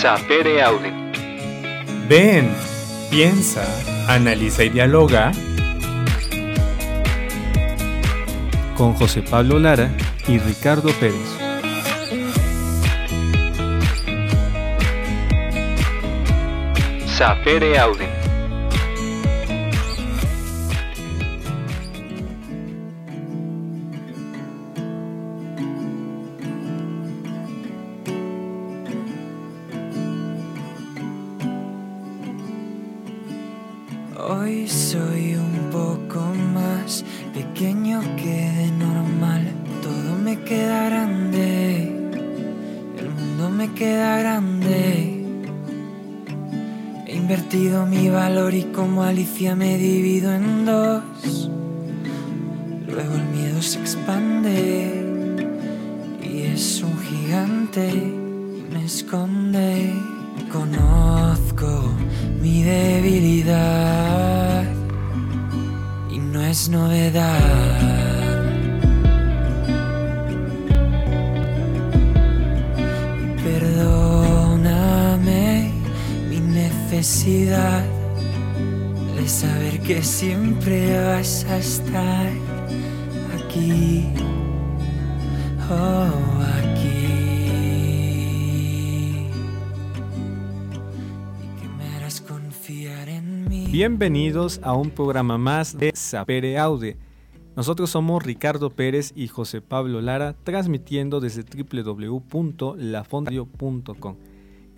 Sapere Aude. Ven, piensa, analiza y dialoga con José Pablo Lara y Ricardo Pérez. Sapere Aude. Bienvenidos a un programa más de Sapere Aude. Nosotros somos Ricardo Pérez y José Pablo Lara, transmitiendo desde www.lafondario.com.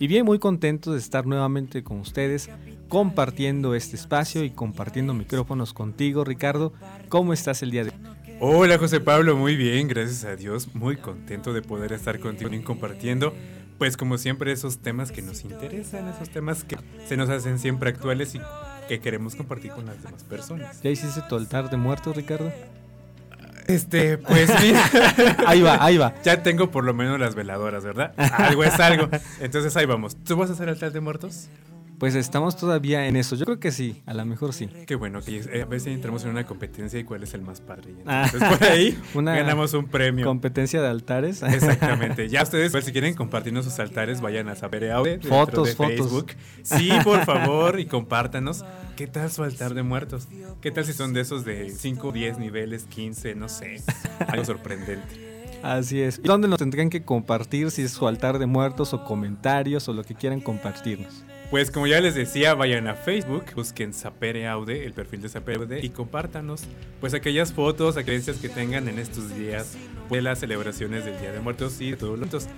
Y bien, muy contentos de estar nuevamente con ustedes, compartiendo este espacio y compartiendo micrófonos contigo, Ricardo. ¿Cómo estás el día de hoy? Hola José Pablo, muy bien, gracias a Dios, muy contento de poder estar contigo y compartiendo, pues como siempre esos temas que nos interesan, esos temas que se nos hacen siempre actuales y que queremos compartir con las demás personas. ¿Ya hiciste tu altar de muertos, Ricardo? Este, pues mira, Ahí va, ahí va. ya tengo por lo menos las veladoras, ¿verdad? Algo es algo. Entonces ahí vamos. ¿Tú vas a hacer altar de muertos? Pues estamos todavía en eso. Yo creo que sí, a lo mejor sí. Qué bueno, que eh, a veces entramos en una competencia y cuál es el más padre. Ah. Entonces por ahí Una ganamos un premio. Competencia de altares. Exactamente. Ya ustedes, pues, si quieren compartirnos sus altares, vayan a saber Fotos, de fotos. Facebook. Sí, por favor, y compártanos. ¿Qué tal su altar de muertos? ¿Qué tal si son de esos de 5, 10 niveles, 15, no sé? Algo sorprendente. Así es. ¿Y dónde nos tendrán que compartir si es su altar de muertos o comentarios o lo que quieran compartirnos? Pues como ya les decía, vayan a Facebook, busquen Sapere Aude, el perfil de Sapere Aude, y compártanos pues aquellas fotos, aquellas que tengan en estos días de las celebraciones del Día de Muertos y de todos los muertos.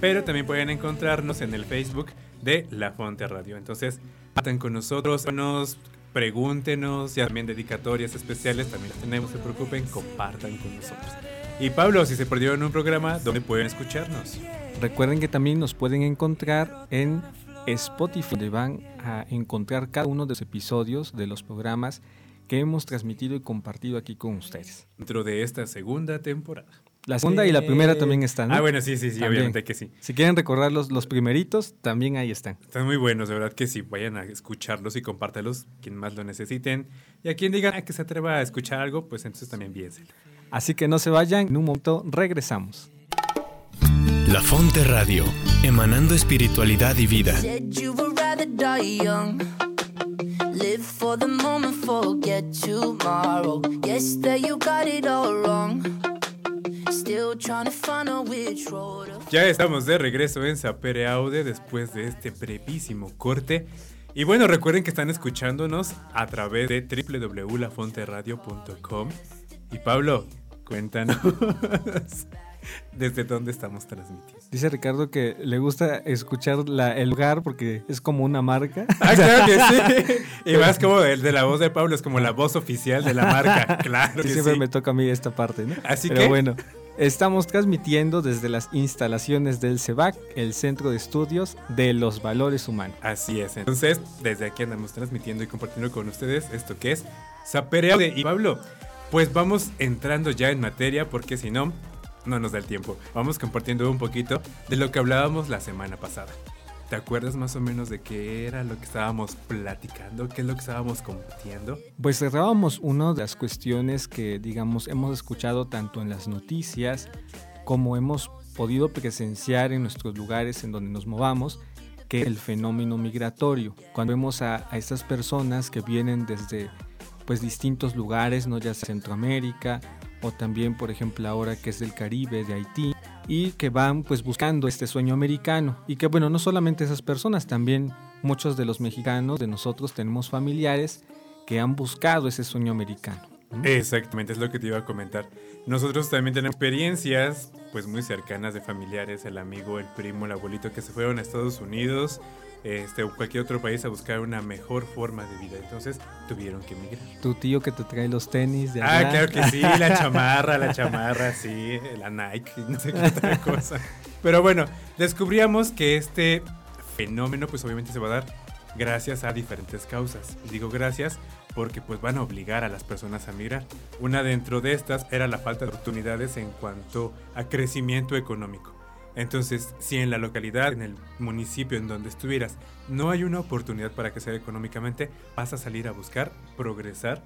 Pero también pueden encontrarnos en el Facebook de La Fonte Radio. Entonces, paten con nosotros, nos pregúntenos, y también dedicatorias especiales, también las tenemos, se preocupen, compartan con nosotros. Y Pablo, si se perdieron un programa, ¿dónde pueden escucharnos? Recuerden que también nos pueden encontrar en Spotify, donde van a encontrar cada uno de los episodios de los programas que hemos transmitido y compartido aquí con ustedes. Dentro de esta segunda temporada. La segunda y la primera también están. ¿no? Ah, bueno, sí, sí, sí, También. obviamente que sí. Si quieren recordar los, los primeritos, también ahí están. Están muy buenos, de verdad que sí. Vayan a escucharlos y compártalos, quien más lo necesiten. Y a quien diga que se atreva a escuchar algo, pues entonces también piénselo. Así que no se vayan, en un momento regresamos. La Fonte Radio, emanando espiritualidad y vida. Said you would rather die young. Live for the moment, forget tomorrow. Yesterday you got it all wrong. Still trying to find out which road to Ya estamos de regreso en Sapere Aude después de este brevísimo corte. Y bueno, recuerden que están escuchándonos a través de www.lafonteradio.com. Y Pablo, cuéntanos desde dónde estamos transmitiendo. Dice Ricardo que le gusta escuchar la- el lugar porque es como una marca. Ah, claro que sí. Y más como el de la voz de Pablo, es como la voz oficial de la marca. Claro Sí, que siempre sí. me toca a mí esta parte, ¿no? Así Pero que- bueno, estamos transmitiendo desde las instalaciones del CEBAC, el Centro de Estudios de los Valores Humanos. Así es. Entonces, desde aquí andamos transmitiendo y compartiendo con ustedes esto que es Sapere Aude. Y Pablo, pues vamos entrando ya en materia porque si no, no nos da el tiempo. Vamos compartiendo un poquito de lo que hablábamos la semana pasada. ¿Te acuerdas más o menos de qué era lo que estábamos platicando? ¿Qué es lo que estábamos compartiendo? Pues cerrábamos una de las cuestiones que, digamos, hemos escuchado tanto en las noticias como hemos podido presenciar en nuestros lugares en donde nos movamos, que el fenómeno migratorio. Cuando vemos a, a estas personas que vienen desde pues distintos lugares, no ya Centroamérica o también por ejemplo ahora que es del Caribe, de Haití, y que van pues buscando este sueño americano y que bueno, no solamente esas personas, también muchos de los mexicanos, de nosotros tenemos familiares que han buscado ese sueño americano. ¿no? Exactamente, es lo que te iba a comentar. Nosotros también tenemos experiencias pues muy cercanas de familiares, el amigo, el primo, el abuelito que se fueron a Estados Unidos este, o cualquier otro país a buscar una mejor forma de vida. Entonces tuvieron que emigrar. Tu tío que te trae los tenis de Ah, allá. claro que sí, la chamarra, la chamarra, sí, la Nike, no sé qué otra cosa. Pero bueno, descubríamos que este fenómeno pues obviamente se va a dar gracias a diferentes causas. Y digo gracias porque pues van a obligar a las personas a migrar. Una dentro de estas era la falta de oportunidades en cuanto a crecimiento económico. Entonces, si en la localidad, en el municipio en donde estuvieras, no hay una oportunidad para crecer económicamente, vas a salir a buscar progresar,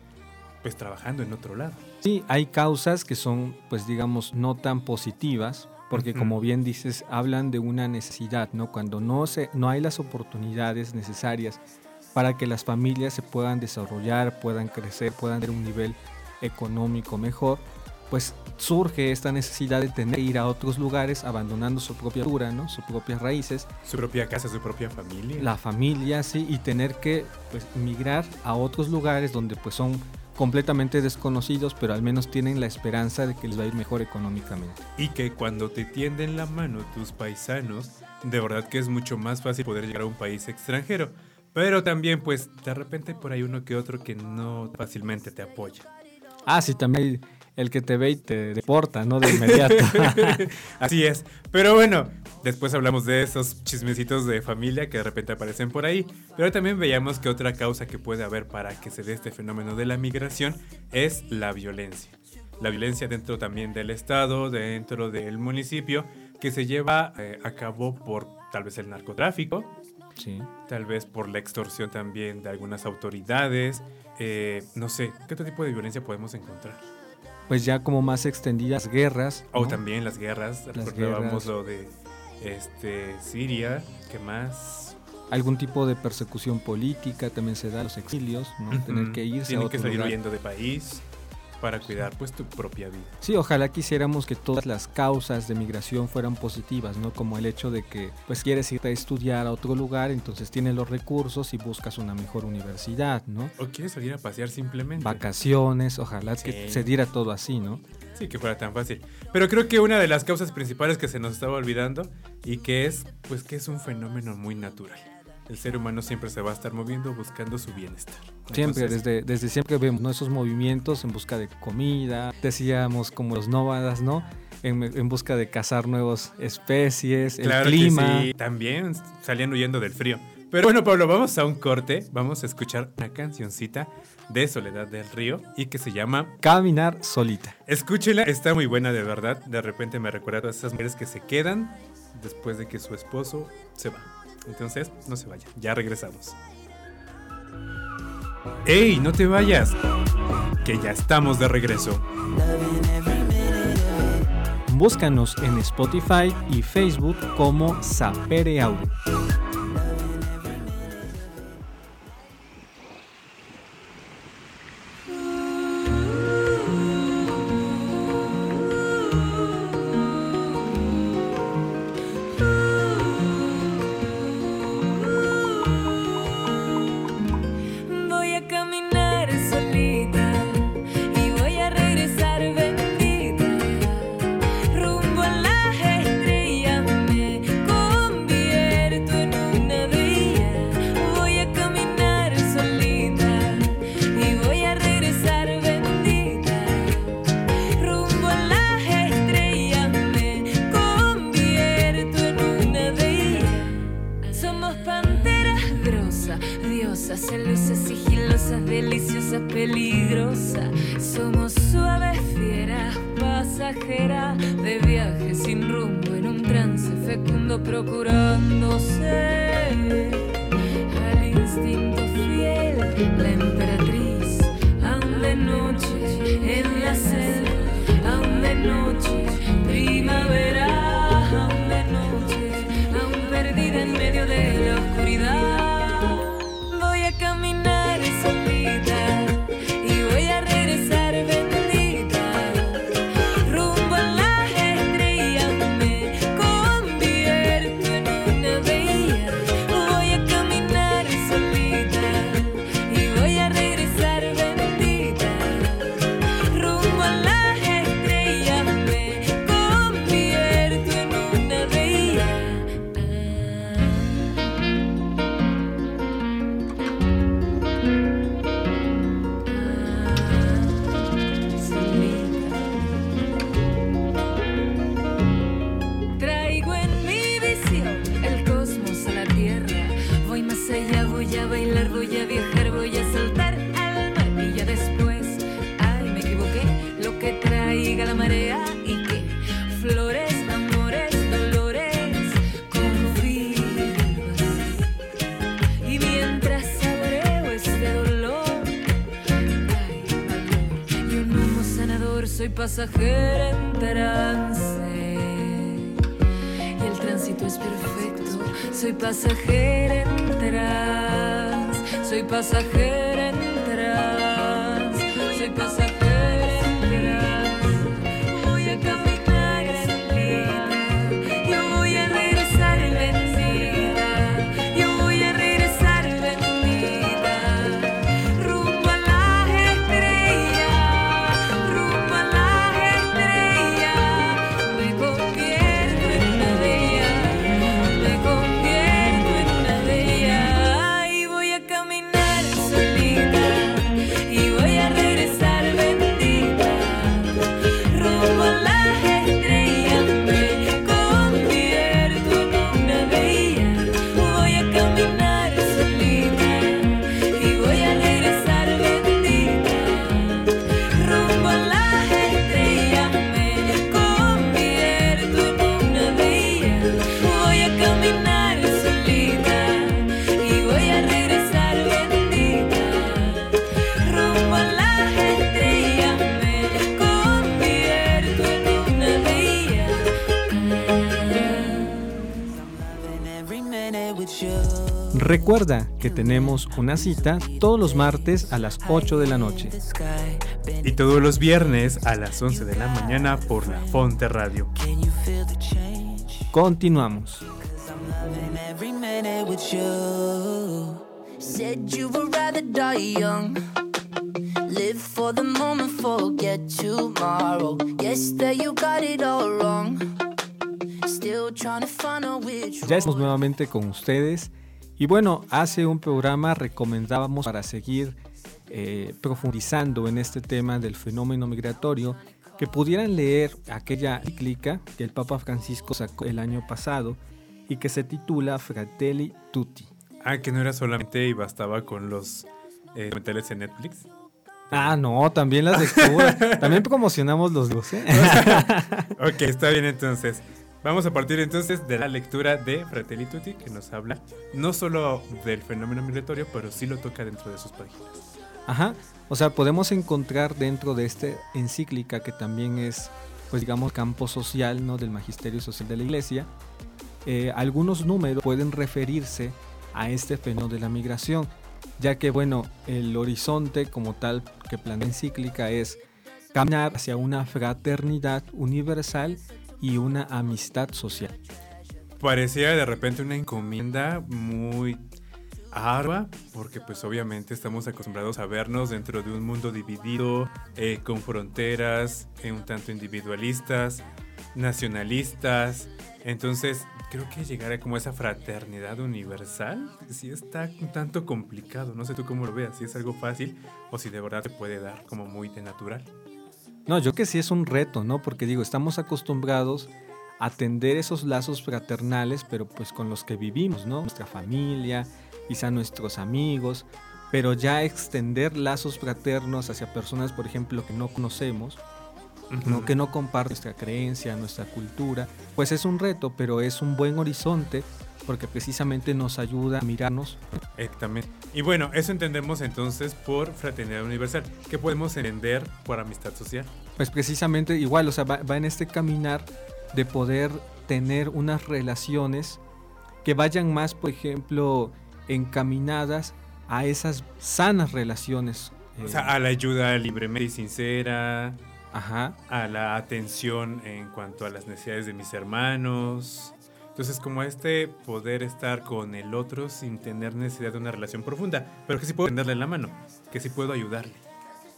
pues trabajando en otro lado. Sí, hay causas que son, pues digamos, no tan positivas, porque como bien dices, hablan de una necesidad, ¿no? Cuando no, se, no hay las oportunidades necesarias para que las familias se puedan desarrollar, puedan crecer, puedan tener un nivel económico mejor, pues surge esta necesidad de tener que ir a otros lugares abandonando su propia cultura, ¿no? Sus propias raíces, Su propia casa, su propia familia. la familia, sí, y tener que pues, migrar a otros lugares donde pues son completamente desconocidos, pero al menos tienen la esperanza de que les va a ir mejor económicamente. Y que cuando te tienden la mano tus paisanos, de verdad que es mucho más fácil poder llegar a un país extranjero. Pero también, pues, de repente por ahí uno que otro que no fácilmente te apoya. Ah, sí, también hay el que te ve y te deporta, ¿no? De inmediato. Así es. Pero bueno, después hablamos de esos chismecitos de familia que de repente aparecen por ahí. Pero también veíamos que otra causa que puede haber para que se dé este fenómeno de la migración es la violencia. La violencia dentro también del Estado, dentro del municipio, que se lleva eh, a cabo por tal vez el narcotráfico, sí. tal vez por la extorsión también de algunas autoridades. eh, no sé, ¿qué otro tipo de violencia podemos encontrar? Pues ya como más extendidas guerras. O ¿no? también las guerras, Las recordábamos guerras. lo de este, Siria, ¿qué más? Algún tipo de persecución política también se da, los exilios, ¿no? Tener que irse a Tienen otro que salir lugar. huyendo de país para cuidar pues tu propia vida. Sí, ojalá quisiéramos que todas las causas de migración fueran positivas, ¿no? Como el hecho de que pues quieres irte a estudiar a otro lugar, entonces tienes los recursos y buscas una mejor universidad, ¿no? O quieres salir a pasear simplemente. Vacaciones, ojalá que se diera todo así, ¿no? Sí, que fuera tan fácil. Pero creo que una de las causas principales que se nos estaba olvidando y que es pues que es un fenómeno muy natural. El ser humano siempre se va a estar moviendo buscando su bienestar. Siempre, Entonces, desde, desde siempre vemos ¿no? esos movimientos en busca de comida, decíamos como los nómadas, ¿no? En, en busca de cazar nuevas especies, el Claro clima. que sí, también salían huyendo del frío. Pero bueno, Pablo, vamos a un corte. Vamos a escuchar una cancioncita de Soledad del Río y que se llama Caminar solita. Escúchela, está muy buena de verdad. De repente me recuerda a todas esas mujeres que se quedan después de que su esposo se va. Entonces, no se vayan, ya regresamos. ¡Ey, no te vayas! Que ya estamos de regreso. Búscanos en Spotify y Facebook como Sapere Audio. pasajero. Que tenemos una cita todos los martes a las 8 de la noche. Y todos los viernes a las 11 de la mañana por la Fonte Radio. Continuamos. I'm loving every minute with you. Said you would rather die young. Live for the moment, forget tomorrow. Yesterday you got it all wrong. Still trying to find out which Ya estamos nuevamente con ustedes. Y bueno, hace un programa recomendábamos para seguir eh, profundizando en este tema del fenómeno migratorio que pudieran leer aquella encíclica que el Papa Francisco sacó el año pasado y que se titula Fratelli Tutti. Ah, que no era solamente y bastaba con los eh, documentales en Netflix. Ah, no, también las lecturas. también promocionamos los dos. ¿eh? Ok, está bien entonces. Vamos a partir entonces de la lectura de Fratelli Tutti, que nos habla no solo del fenómeno migratorio, pero sí lo toca dentro de sus páginas. Ajá. O sea, podemos encontrar dentro de esta encíclica que también es, pues digamos, campo social, ¿no? Del magisterio social de la iglesia. eh, algunos números pueden referirse a este fenómeno de la migración, ya que, bueno, el horizonte como tal que plantea encíclica es caminar hacia una fraternidad universal y una amistad social. Parecía de repente una encomienda muy ardua, porque pues obviamente estamos acostumbrados a vernos dentro de un mundo dividido, eh, con fronteras, eh, un tanto individualistas, nacionalistas. Entonces creo que llegar a como esa fraternidad universal sí está un tanto complicado. No sé tú cómo lo veas, si es algo fácil o si de verdad te puede dar como muy de natural. No, yo que sí es un reto, ¿no? Porque digo, estamos acostumbrados a tender esos lazos fraternales, pero pues con los que vivimos, ¿no? Nuestra familia, quizá nuestros amigos, pero ya extender lazos fraternos hacia personas, por ejemplo, que no conocemos, ¿no? que no comparten nuestra creencia, nuestra cultura, pues es un reto, pero es un buen horizonte porque precisamente nos ayuda a mirarnos. Exactamente. Y bueno, eso entendemos entonces por fraternidad universal. ¿Qué podemos entender por amistad social? Pues precisamente igual, o sea, va, va en este caminar de poder tener unas relaciones que vayan más, por ejemplo, encaminadas a esas sanas relaciones. O eh, sea, a la ayuda libremente y sincera, ajá. a la atención en cuanto a las necesidades de mis hermanos. Entonces, como este poder estar con el otro sin tener necesidad de una relación profunda, pero que sí puedo tenderle la mano, que sí puedo ayudarle.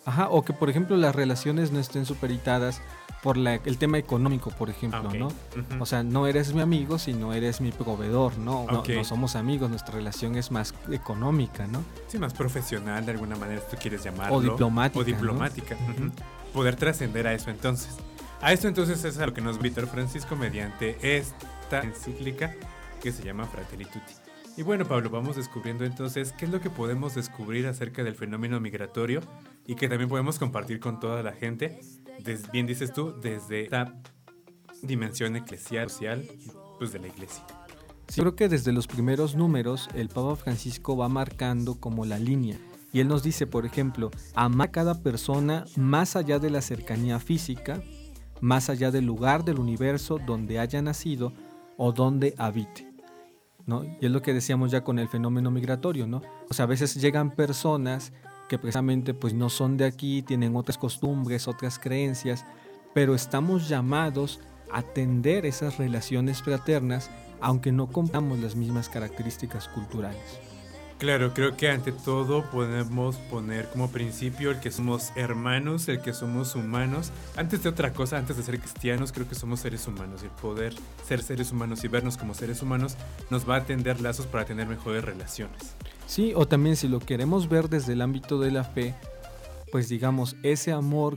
Ajá, o que por ejemplo las relaciones no estén superitadas por la- el tema económico, por ejemplo, Ah, ok. ¿no? Ujú. O sea, no eres mi amigo, sino eres mi proveedor, ¿no? No- Ok. no somos amigos, nuestra relación es más económica, ¿no? Sí, más profesional de alguna manera, si tú quieres llamarlo. O diplomática, O diplomática. ¿no? ujú. Poder trascender a eso entonces. A esto entonces es a lo que nos el Francisco mediante esta encíclica que se llama Fratelli Tutti. Y bueno, Pablo, vamos descubriendo entonces qué es lo que podemos descubrir acerca del fenómeno migratorio y que también podemos compartir con toda la gente, bien dices tú, desde esta dimensión eclesial, social, pues de la iglesia. Sí, creo que desde los primeros números el Papa Francisco va marcando como la línea Y él nos dice, por ejemplo, amar a cada persona más allá de la cercanía física, más allá del lugar del universo donde haya nacido o donde habite. ¿no? Y es lo que decíamos ya con el fenómeno migratorio, ¿no? O sea, a veces llegan personas que precisamente pues no son de aquí, tienen otras costumbres, otras creencias, pero estamos llamados a atender esas relaciones fraternas aunque no compramos las mismas características culturales. Claro, creo que ante todo podemos poner como principio el que somos hermanos, el que somos humanos. Antes de otra cosa, antes de ser cristianos, creo que somos seres humanos. Y el poder ser seres humanos y vernos como seres humanos nos va a tender lazos para tener mejores relaciones. Sí, o también si lo queremos ver desde el ámbito de la fe, pues digamos, ese amor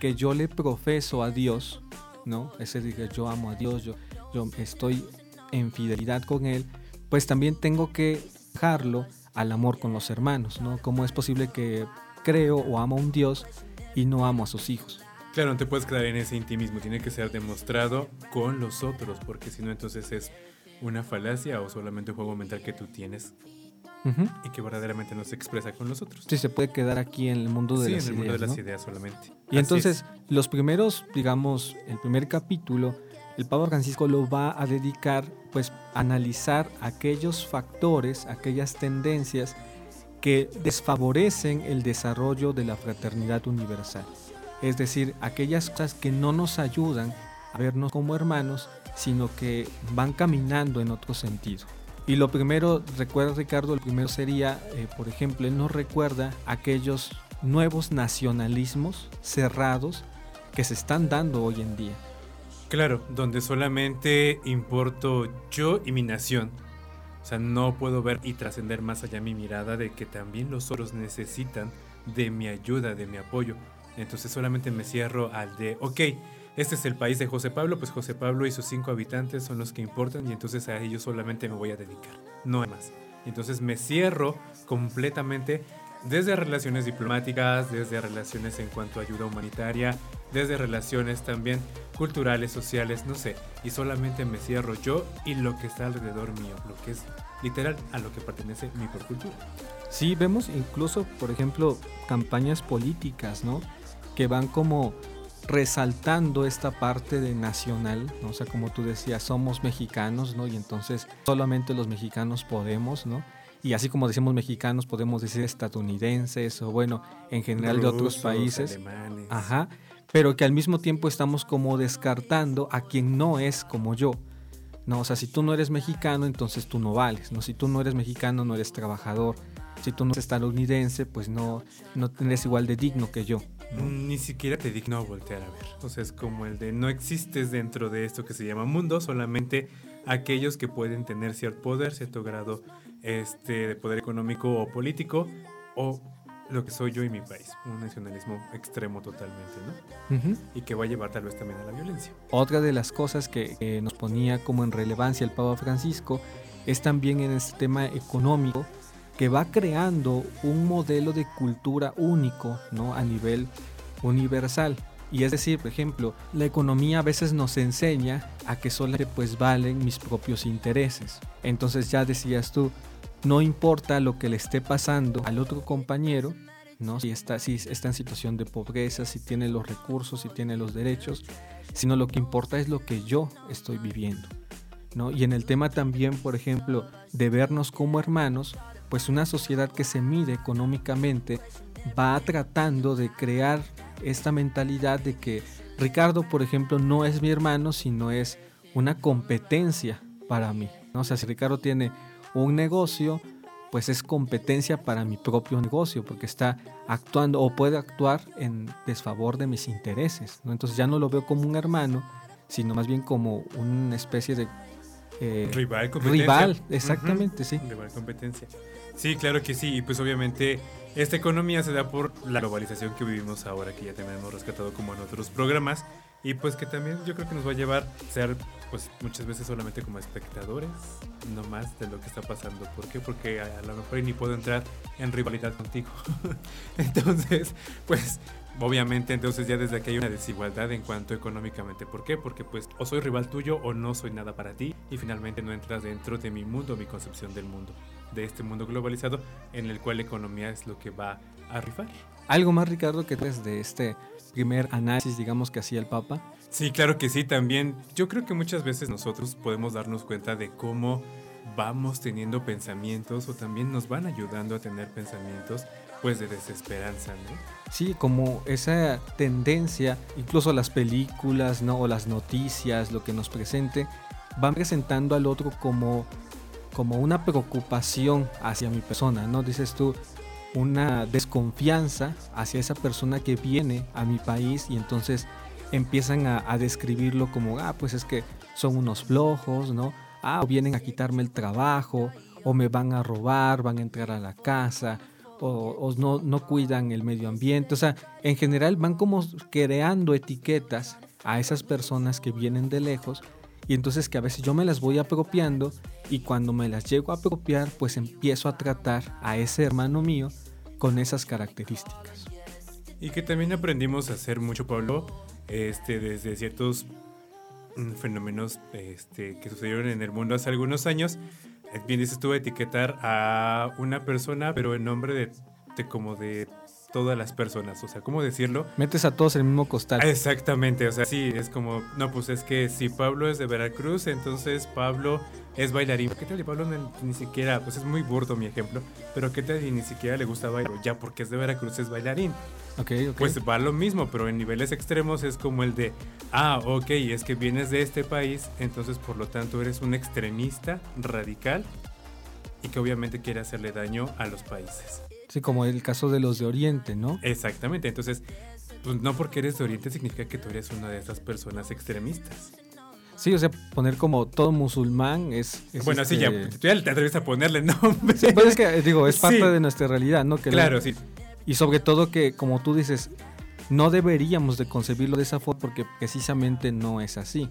que yo le profeso a Dios, ¿no? Ese de yo amo a Dios, yo, yo estoy en fidelidad con Él, pues también tengo que al amor con los hermanos, ¿no? ¿Cómo es posible que creo o amo a un Dios y no amo a sus hijos? Claro, no te puedes quedar en ese intimismo, tiene que ser demostrado con los otros, porque si no entonces es una falacia o solamente un juego mental que tú tienes y que verdaderamente no se expresa con los otros. Sí, se puede quedar aquí en el mundo de sí, las en el ideas. mundo de las ideas solamente. Y Así entonces es. los primeros, digamos, el primer capítulo, el Papa Francisco lo va a dedicar pues analizar aquellos factores, aquellas tendencias que desfavorecen el desarrollo de la fraternidad universal. Es decir, aquellas cosas que no nos ayudan a vernos como hermanos, sino que van caminando en otro sentido. Y lo primero, recuerda Ricardo, el primero sería, eh, por ejemplo, él nos recuerda aquellos nuevos nacionalismos cerrados que se están dando hoy en día. Claro, donde solamente importo yo y mi nación. O sea, no puedo ver y trascender más allá mi mirada de que también los otros necesitan de mi ayuda, de mi apoyo. Entonces solamente me cierro al de, ok, este es el país de José Pablo, pues José Pablo y sus cinco habitantes son los que importan y entonces a ellos solamente me voy a dedicar, no más. Entonces me cierro completamente desde relaciones diplomáticas, desde relaciones en cuanto a ayuda humanitaria, desde relaciones también culturales, sociales, no sé, y solamente me cierro yo y lo que está alrededor mío, lo que es literal a lo que pertenece mi cultura. Sí, vemos incluso, por ejemplo, campañas políticas, ¿no? Que van como resaltando esta parte de nacional, ¿no? O sea, como tú decías, somos mexicanos, ¿no? Y entonces solamente los mexicanos podemos, ¿no? Y así como decimos mexicanos, podemos decir estadounidenses o bueno, en general de otros países. alemanes. Ajá, pero que al mismo tiempo estamos como descartando a quien no es como yo. No, o sea, si tú no eres mexicano, entonces tú no vales, ¿no? Si tú no eres mexicano, no eres trabajador. Si tú no eres estadounidense, pues no, no eres igual de digno que yo. ¿No? Ni siquiera te digno voltear a ver. O sea, es como el de no existes dentro de esto que se llama mundo, solamente aquellos que pueden tener cierto poder, cierto grado este, de poder económico o político, o lo que soy yo y mi país. Un nacionalismo extremo totalmente, ¿no? Y que va a llevar tal vez también a la violencia. Otra de las cosas que eh, nos ponía como en relevancia el Papa Francisco es también en este tema económico que va creando un modelo de cultura único ¿no? a nivel universal. Y es decir, por ejemplo, la economía a veces nos enseña a que solamente pues valen mis propios intereses. Entonces ya decías tú, no importa lo que le esté pasando al otro compañero, ¿no? Si está, si está en situación de pobreza, si tiene los recursos, si tiene los derechos, sino lo que importa es lo que yo estoy viviendo. ¿no? Y en el tema también, por ejemplo, de vernos como hermanos, pues una sociedad que se mide económicamente va tratando de crear esta mentalidad de que Ricardo, por ejemplo, no es mi hermano, sino es una competencia para mí. ¿no? O sea, si Ricardo tiene un negocio, pues es competencia para mi propio negocio, porque está actuando o puede actuar en desfavor de mis intereses. ¿no? Entonces ya no lo veo como un hermano, sino más bien como una especie de eh, Rival, competencia. rival, exactamente, sí. Rival, competencia. Sí, claro que sí. Y pues obviamente esta economía se da por la globalización que vivimos ahora, que ya también hemos rescatado como en otros programas. Y pues que también yo creo que nos va a llevar a ser pues muchas veces solamente como espectadores, no más de lo que está pasando. ¿Por qué? Porque a, a lo mejor ni puedo entrar en rivalidad contigo. entonces, pues obviamente entonces ya desde aquí hay una desigualdad en cuanto económicamente. ¿Por qué? Porque pues o soy rival tuyo o no soy nada para ti y finalmente no entras dentro de mi mundo, mi concepción del mundo, de este mundo globalizado en el cual la economía es lo que va a rifar. Algo más, Ricardo, que desde este primer análisis, digamos, que hacía el Papa. Sí, claro que sí, también. Yo creo que muchas veces nosotros podemos darnos cuenta de cómo vamos teniendo pensamientos o también nos van ayudando a tener pensamientos pues de desesperanza, ¿no? Sí, como esa tendencia, incluso las películas, ¿no? O las noticias, lo que nos presente, van presentando al otro como, como una preocupación hacia mi persona, ¿no? Dices tú, una desconfianza hacia esa persona que viene a mi país y entonces empiezan a, a describirlo como, ah, pues es que son unos flojos, ¿no? Ah, o vienen a quitarme el trabajo, o me van a robar, van a entrar a la casa, o, o no, no cuidan el medio ambiente. O sea, en general van como creando etiquetas a esas personas que vienen de lejos y entonces que a veces yo me las voy apropiando y cuando me las llego a apropiar pues empiezo a tratar a ese hermano mío con esas características. Y que también aprendimos a hacer mucho, Pablo, este, desde ciertos mm, fenómenos este, que sucedieron en el mundo hace algunos años. Eh, Bien dices tú, etiquetar a una persona, pero en nombre de, de como de todas las personas. O sea, ¿cómo decirlo? Metes a todos en el mismo costal. Exactamente, o sea, sí, es como, no, pues es que si Pablo es de Veracruz, entonces Pablo es bailarín. ¿Qué tal? Y Pablo ni siquiera, pues es muy burdo mi ejemplo, pero ¿qué tal? Y ni siquiera le gusta bailar, ya porque es de Veracruz es bailarín. Ok, ok. Pues va lo mismo, pero en niveles extremos es como el de, ah, ok, es que vienes de este país, entonces por lo tanto eres un extremista radical y que obviamente quiere hacerle daño a los países. Sí, como el caso de los de Oriente, ¿no? Exactamente, entonces, pues no porque eres de Oriente significa que tú eres una de esas personas extremistas. Sí, o sea, poner como todo musulmán es... es bueno, sí, ya, este- tú ya te atreves a ponerle nombre. Sí, pues es que, digo, es parte Sí. de nuestra realidad, ¿no? Que Claro, sí. Y sobre todo que, como tú dices, no deberíamos de concebirlo de esa forma porque precisamente no es así,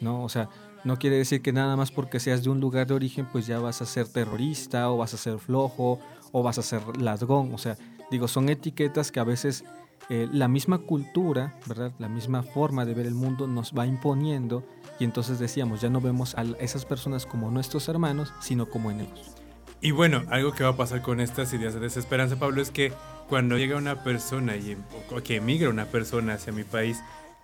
¿no? O sea, no quiere decir que nada más porque seas de un lugar de origen, pues ya vas a ser terrorista o vas a ser flojo o vas a ser ladrón. O sea, digo, son etiquetas que a veces eh, la misma cultura, ¿verdad? La misma forma de ver el mundo nos va imponiendo y entonces decíamos, ya no vemos a esas personas como nuestros hermanos, sino como enemigos. Y bueno, algo que va a pasar con estas ideas de desesperanza, Pablo, es que cuando llega una persona y o que emigra una persona hacia mi país,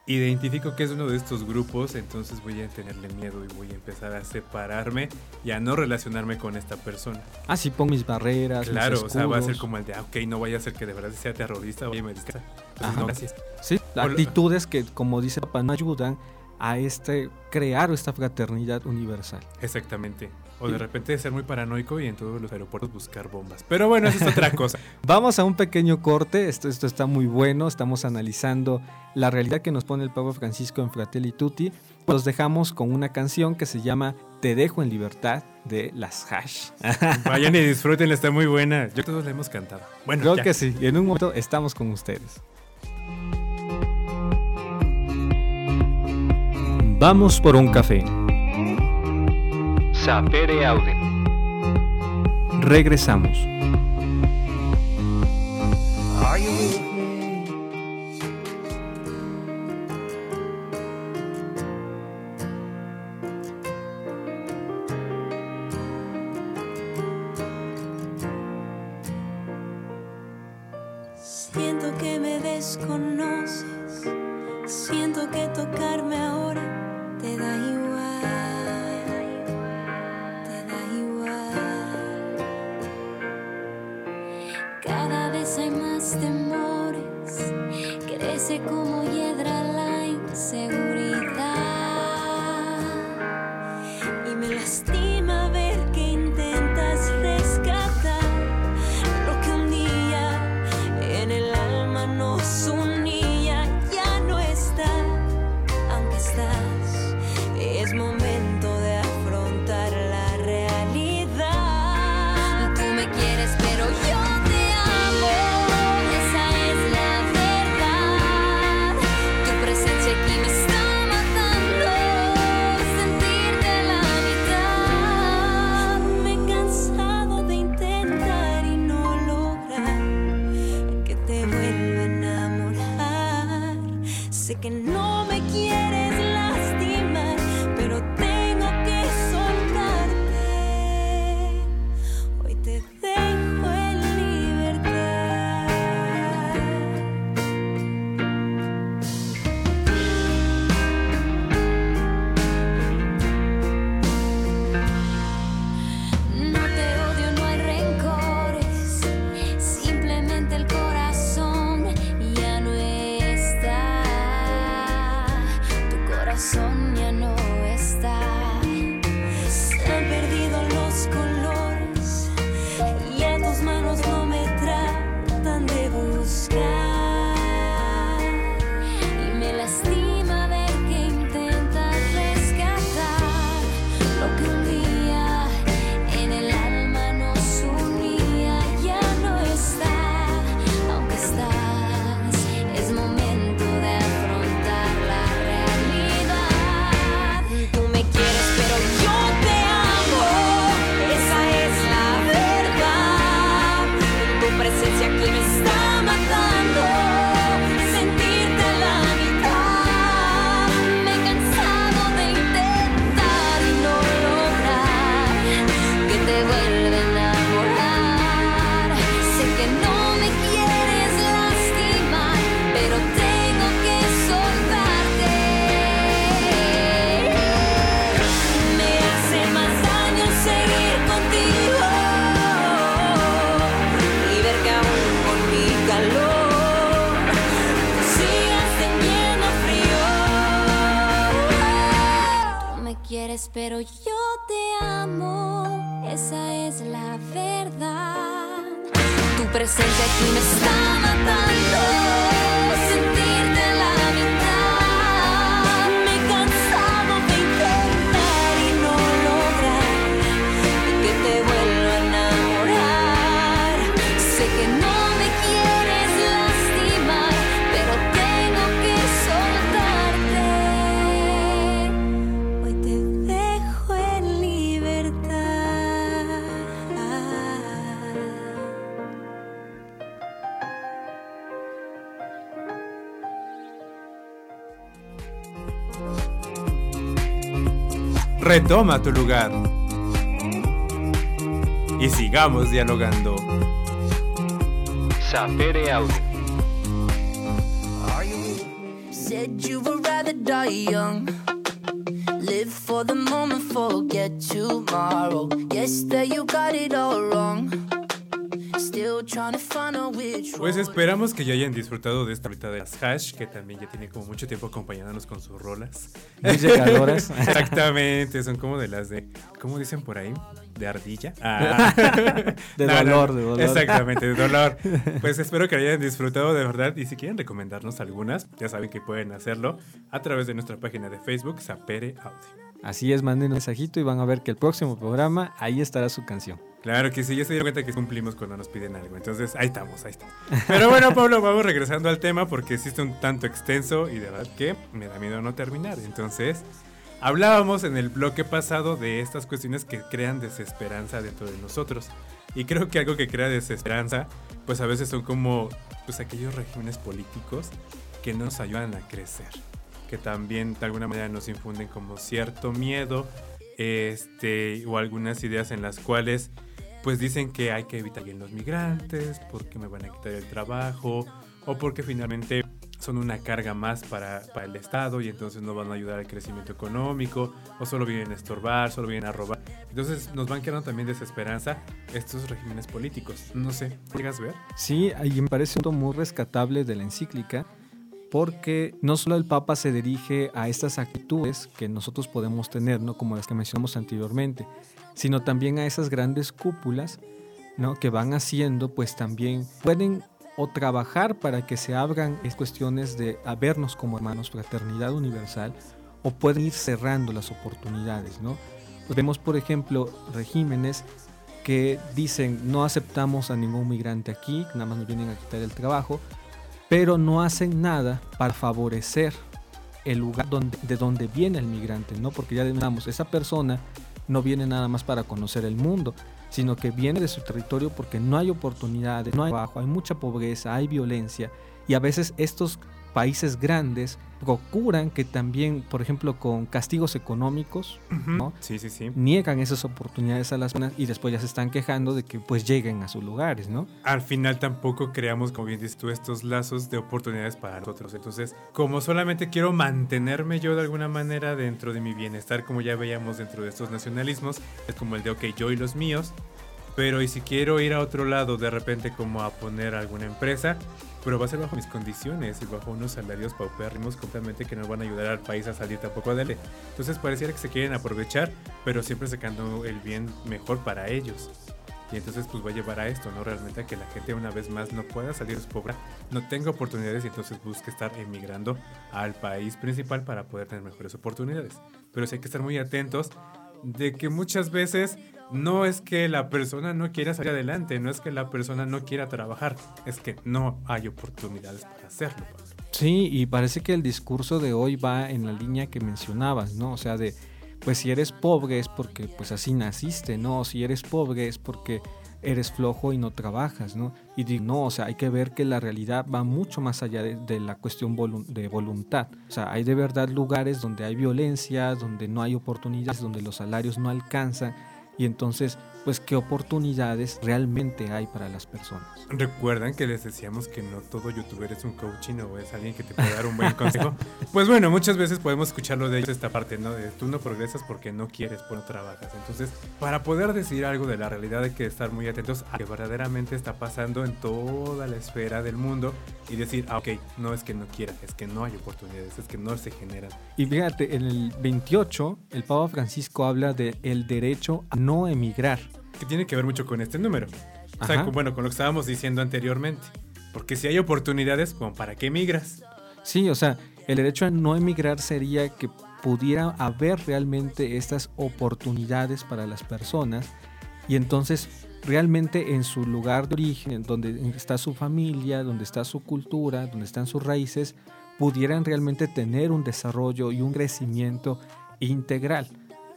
identifico que es uno de estos grupos, entonces voy a tenerle miedo y voy a empezar a separarme y a no relacionarme con esta persona. Ah, sí, pongo mis barreras. mis Claro, o sea, va a ser como el de, ah, ok, no vaya a ser que de verdad sea terrorista, vaya me descansa. Ajá. no, gracias. Sí, actitudes que, como dice papá, no ayudan a este crear esta fraternidad universal. Exactamente. O de repente ser muy paranoico y en todos los aeropuertos buscar bombas. Pero bueno, esa es otra cosa. Vamos a un pequeño corte, esto, esto está muy bueno, estamos analizando la realidad que nos pone el Papa Francisco en Fratelli Tutti. Los dejamos con una canción que se llama Te dejo en libertad de las Hash. Vayan y disfruten, está muy buena. Yo todos la hemos cantado. Bueno, Creo ya. que sí, y en un momento estamos con ustedes. Vamos por un café. Sapere Aude. Regresamos. Esa es la verdad. Tu presencia aquí me está matando. Retoma tu lugar. Y sigamos dialogando. Sapere Audio. Said you would rather die young. Live for the moment, forget tomorrow. Guess that you got it all wrong. Pues esperamos que ya hayan disfrutado de esta ahorita de las hash, que también ya tiene como mucho tiempo acompañándonos con sus rolas. Muy llegadoras. Exactamente, son como de las de, ¿cómo dicen por ahí? ¿De ardilla? Ah. De dolor, de dolor. Exactamente, de dolor. Pues espero que hayan disfrutado de verdad y si quieren recomendarnos algunas, ya saben que pueden hacerlo a través de nuestra página de Facebook, Sapere Audio. Así es, manden un mensajito y van a ver que el próximo programa, ahí estará su canción. Claro que sí, ya se dieron cuenta que cumplimos cuando nos piden algo. Entonces, ahí estamos, ahí estamos. Pero bueno, Pablo, vamos regresando al tema porque existe un tanto extenso y de verdad que me da miedo no terminar. Entonces, hablábamos en el bloque pasado de estas cuestiones que crean desesperanza dentro de nosotros. Y creo que algo que crea desesperanza, pues a veces son como pues aquellos regímenes políticos que no nos ayudan a crecer. Que también de alguna manera nos infunden como cierto miedo este, o algunas ideas en las cuales pues dicen que hay que evitar bien los migrantes porque me van a quitar el trabajo o porque finalmente son una carga más para, para el Estado y entonces no van a ayudar al crecimiento económico o solo vienen a estorbar, solo vienen a robar. Entonces nos van quedando también desesperanza estos regímenes políticos. No sé, ¿llegas a ver? Sí, ahí me parece un punto muy rescatable de la encíclica, porque no solo el Papa se dirige a estas actitudes que nosotros podemos tener, ¿no? como las que mencionamos anteriormente, sino también a esas grandes cúpulas ¿no? que van haciendo, pues también pueden o trabajar para que se abran es cuestiones de a vernos como hermanos, fraternidad universal, o pueden ir cerrando las oportunidades. ¿no? Vemos, por ejemplo, regímenes que dicen no aceptamos a ningún migrante aquí, nada más nos vienen a quitar el trabajo, pero no hacen nada para favorecer el lugar donde, de donde viene el migrante, ¿no? Porque ya digamos, esa persona no viene nada más para conocer el mundo, sino que viene de su territorio porque no hay oportunidades, no hay trabajo, hay mucha pobreza, hay violencia y a veces estos países grandes procuran que también, por ejemplo, con castigos económicos, ¿no? Sí, sí, sí. niegan esas oportunidades a las personas y después ya se están quejando de que pues lleguen a sus lugares, ¿no? Al final tampoco creamos, como bien dices tú, estos lazos de oportunidades para nosotros. Entonces, como solamente quiero mantenerme yo de alguna manera dentro de mi bienestar, como ya veíamos dentro de estos nacionalismos, es como el de, ok, yo y los míos, pero y si quiero ir a otro lado de repente como a poner alguna empresa, pero va a ser bajo mis condiciones y bajo unos salarios paupérrimos completamente que no van a ayudar al país a salir tampoco adelante. Entonces pareciera que se quieren aprovechar, pero siempre sacando el bien mejor para ellos. Y entonces pues va a llevar a esto, ¿no? Realmente a que la gente una vez más no pueda salir pobre, no tenga oportunidades y entonces busque estar emigrando al país principal para poder tener mejores oportunidades. Pero sí hay que estar muy atentos de que muchas veces no es que la persona no quiera salir adelante, no es que la persona no quiera trabajar, es que no hay oportunidades para hacerlo. Sí, y parece que el discurso de hoy va en la línea que mencionabas, ¿no? O sea, de, pues si eres pobre es porque pues así naciste, ¿no? Si eres pobre es porque eres flojo y no trabajas, ¿no? Y digo, no, o sea, hay que ver que la realidad va mucho más allá de, la cuestión de voluntad. O sea, hay de verdad lugares donde hay violencia, donde no hay oportunidades, donde los salarios no alcanzan. Y entonces pues qué oportunidades realmente hay para las personas. Recuerdan que les decíamos que no todo youtuber es un coaching o es alguien que te puede dar un buen consejo. pues bueno, muchas veces podemos escucharlo de ellos esta parte, ¿no? De tú no progresas porque no quieres, por no trabajas. Entonces, para poder decir algo de la realidad hay que estar muy atentos a lo que verdaderamente está pasando en toda la esfera del mundo y decir, ah, ok, no es que no quiera, es que no hay oportunidades, es que no se generan. Y fíjate, en el 28 el Papa Francisco habla de el derecho a no emigrar. Que tiene que ver mucho con este número. O sea, Ajá. con- bueno, con lo que estábamos diciendo anteriormente. Porque si hay oportunidades, ¿para qué migras? Sí, o sea, el derecho a no emigrar sería que pudiera haber realmente estas oportunidades para las personas y entonces realmente en su lugar de origen, en donde está su familia, donde está su cultura, donde están sus raíces, pudieran realmente tener un desarrollo y un crecimiento integral.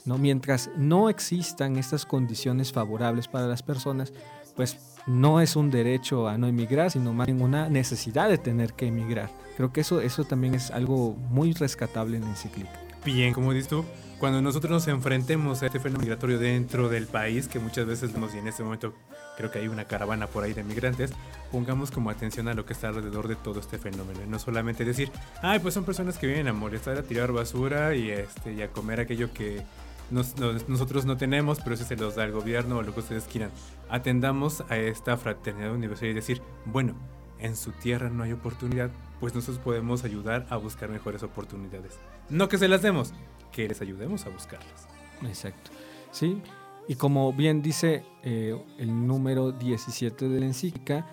¿No? Mientras no existan estas condiciones favorables para las personas, pues no es un derecho a no emigrar, sino más bien necesidad de tener que emigrar. Creo que eso, eso también es algo muy rescatable en la encíclica. Bien, como dices tú, cuando nosotros nos enfrentemos a este fenómeno migratorio dentro del país, que muchas veces vemos y en este momento creo que hay una caravana por ahí de migrantes, pongamos como atención a lo que está alrededor de todo este fenómeno. Y no solamente decir, ay, pues son personas que vienen a molestar, a tirar basura y, este, y a comer aquello que nos- nos- nosotros no tenemos, pero eso se los da el gobierno o lo que ustedes quieran. Atendamos a esta fraternidad universal y decir, bueno, en su tierra no hay oportunidad, pues nosotros podemos ayudar a buscar mejores oportunidades. No que se las demos, que les ayudemos a buscarlas. Exacto. Sí, y como bien dice eh, el número 17 de la encíclica,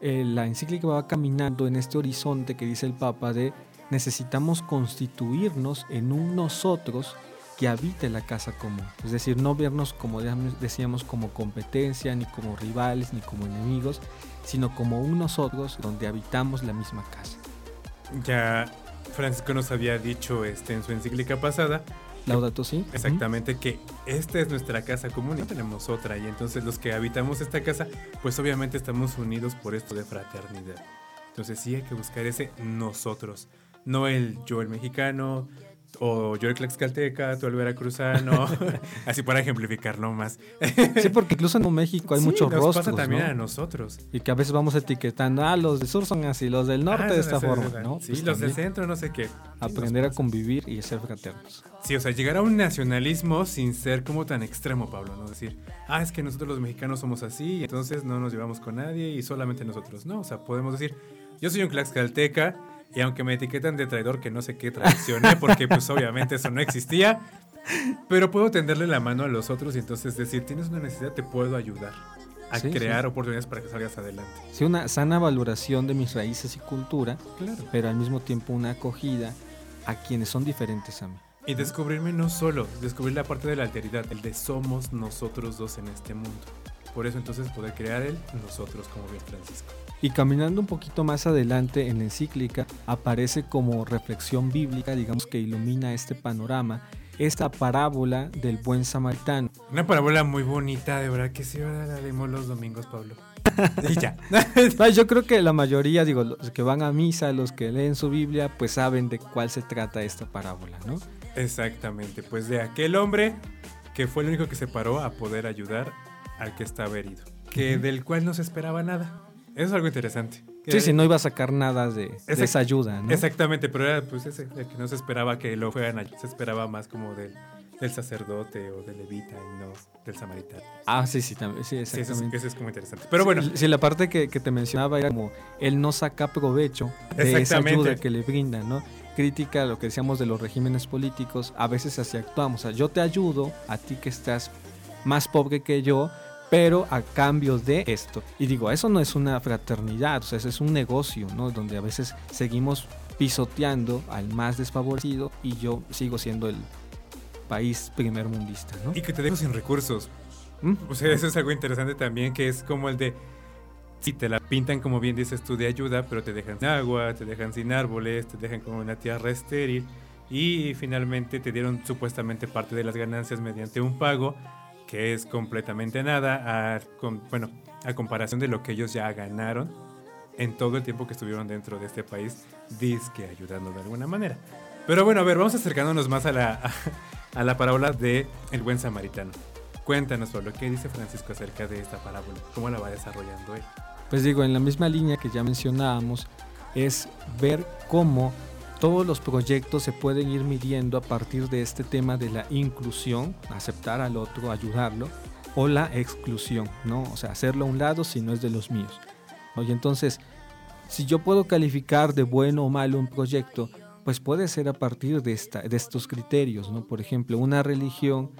eh, la encíclica va caminando en este horizonte que dice el Papa de necesitamos constituirnos en un nosotros que habite la casa común. Es decir, no vernos como decíamos como competencia, ni como rivales, ni como enemigos, sino como un nosotros donde habitamos la misma casa. Ya Francisco nos había dicho este, en su encíclica pasada, Laudato si. exactamente que esta es nuestra casa común y no tenemos otra. Y entonces los que habitamos esta casa, pues obviamente estamos unidos por esto de fraternidad. Entonces sí hay que buscar ese nosotros, no el yo el mexicano. O yo el Tlaxcalteca, tú el veracruzano, así para ejemplificar no más. Sí, porque incluso en México hay Sí, muchos nos rostros. pasa también ¿no? a nosotros. Y que a veces vamos etiquetando, ah, los del sur son así, los del norte Ah, de esta forma, ¿no? Sí, Pues los del centro, no sé qué. Sí, Aprender a convivir y ser fraternos. Sí, o sea, llegar a un nacionalismo sin ser como tan extremo, Pablo, ¿no? Decir, ah, es que nosotros los mexicanos somos así, y entonces no nos llevamos con nadie y solamente nosotros. No, o sea, podemos decir, yo soy un Tlaxcalteca y aunque me etiquetan de traidor, que no sé qué traicioné, porque pues obviamente eso no existía, pero puedo tenderle la mano a los otros y entonces decir, tienes una necesidad, te puedo ayudar a Sí, crear sí. oportunidades para que salgas adelante. Sí, una sana valoración de mis raíces y cultura, Claro. pero al mismo tiempo una acogida a quienes son diferentes a mí. Y descubrirme no solo, descubrir la parte de la alteridad, el de somos nosotros dos en este mundo. Por eso entonces poder crear el nosotros, como bien Francisco. Y caminando un poquito más adelante en la encíclica, aparece como reflexión bíblica, digamos que ilumina este panorama, esta parábola del buen samaritano. Una parábola muy bonita, de verdad que sí, ahora la leemos los domingos, Pablo. y ya. Yo creo que la mayoría, digo, los que van a misa, los que leen su Biblia, pues saben de cuál se trata esta parábola, ¿no? Exactamente, pues de aquel hombre que fue el único que se paró a poder ayudar al que estaba herido, que del cual no se esperaba nada. Eso es algo interesante. Sí, sí, no iba a sacar nada de, esa ayuda, ¿no? Exactamente, pero era pues ese, el que no se esperaba que lo fueran se esperaba más como del, del sacerdote o del levita y no del samaritano. Ah, sí, sí, también, sí, Sí, eso es, exactamente. eso es como interesante. Pero bueno, Sí, sí, la parte que, que te mencionaba era como él no saca provecho de esa ayuda que le brindan, ¿no? Crítica a lo que decíamos de los regímenes políticos, a veces así actuamos. O sea, yo te ayudo, a ti que estás más pobre que yo, pero a cambio de esto. Y digo, eso no es una fraternidad, o sea, eso es un negocio, ¿no? Donde a veces seguimos pisoteando al más desfavorecido y yo sigo siendo el país primermundista, ¿no? y que te dejo sin recursos. ¿Mm? O sea, eso es algo interesante también, que es como el de, si te la pintan como bien dices tú de ayuda, pero te dejan sin agua, te dejan sin árboles, te dejan como una tierra estéril y finalmente te dieron supuestamente parte de las ganancias mediante un pago que es completamente nada, a, bueno, a comparación de lo que ellos ya ganaron en todo el tiempo que estuvieron dentro de este país, disque ayudando de alguna manera. Pero bueno, a ver, vamos acercándonos más a la, a la parábola de el buen samaritano. Cuéntanos, Pablo, ¿qué dice Francisco acerca de esta parábola? ¿Cómo la va desarrollando él? Pues digo, en la misma línea que ya mencionábamos, es ver cómo todos los proyectos se pueden ir midiendo a partir de este tema de la inclusión, aceptar al otro, ayudarlo, o la exclusión, ¿no? O sea, hacerlo a un lado si no es de los míos. Oye, entonces, si yo puedo calificar de bueno o malo un proyecto, pues puede ser a partir de, esta, de estos criterios, ¿no? Por ejemplo, una religión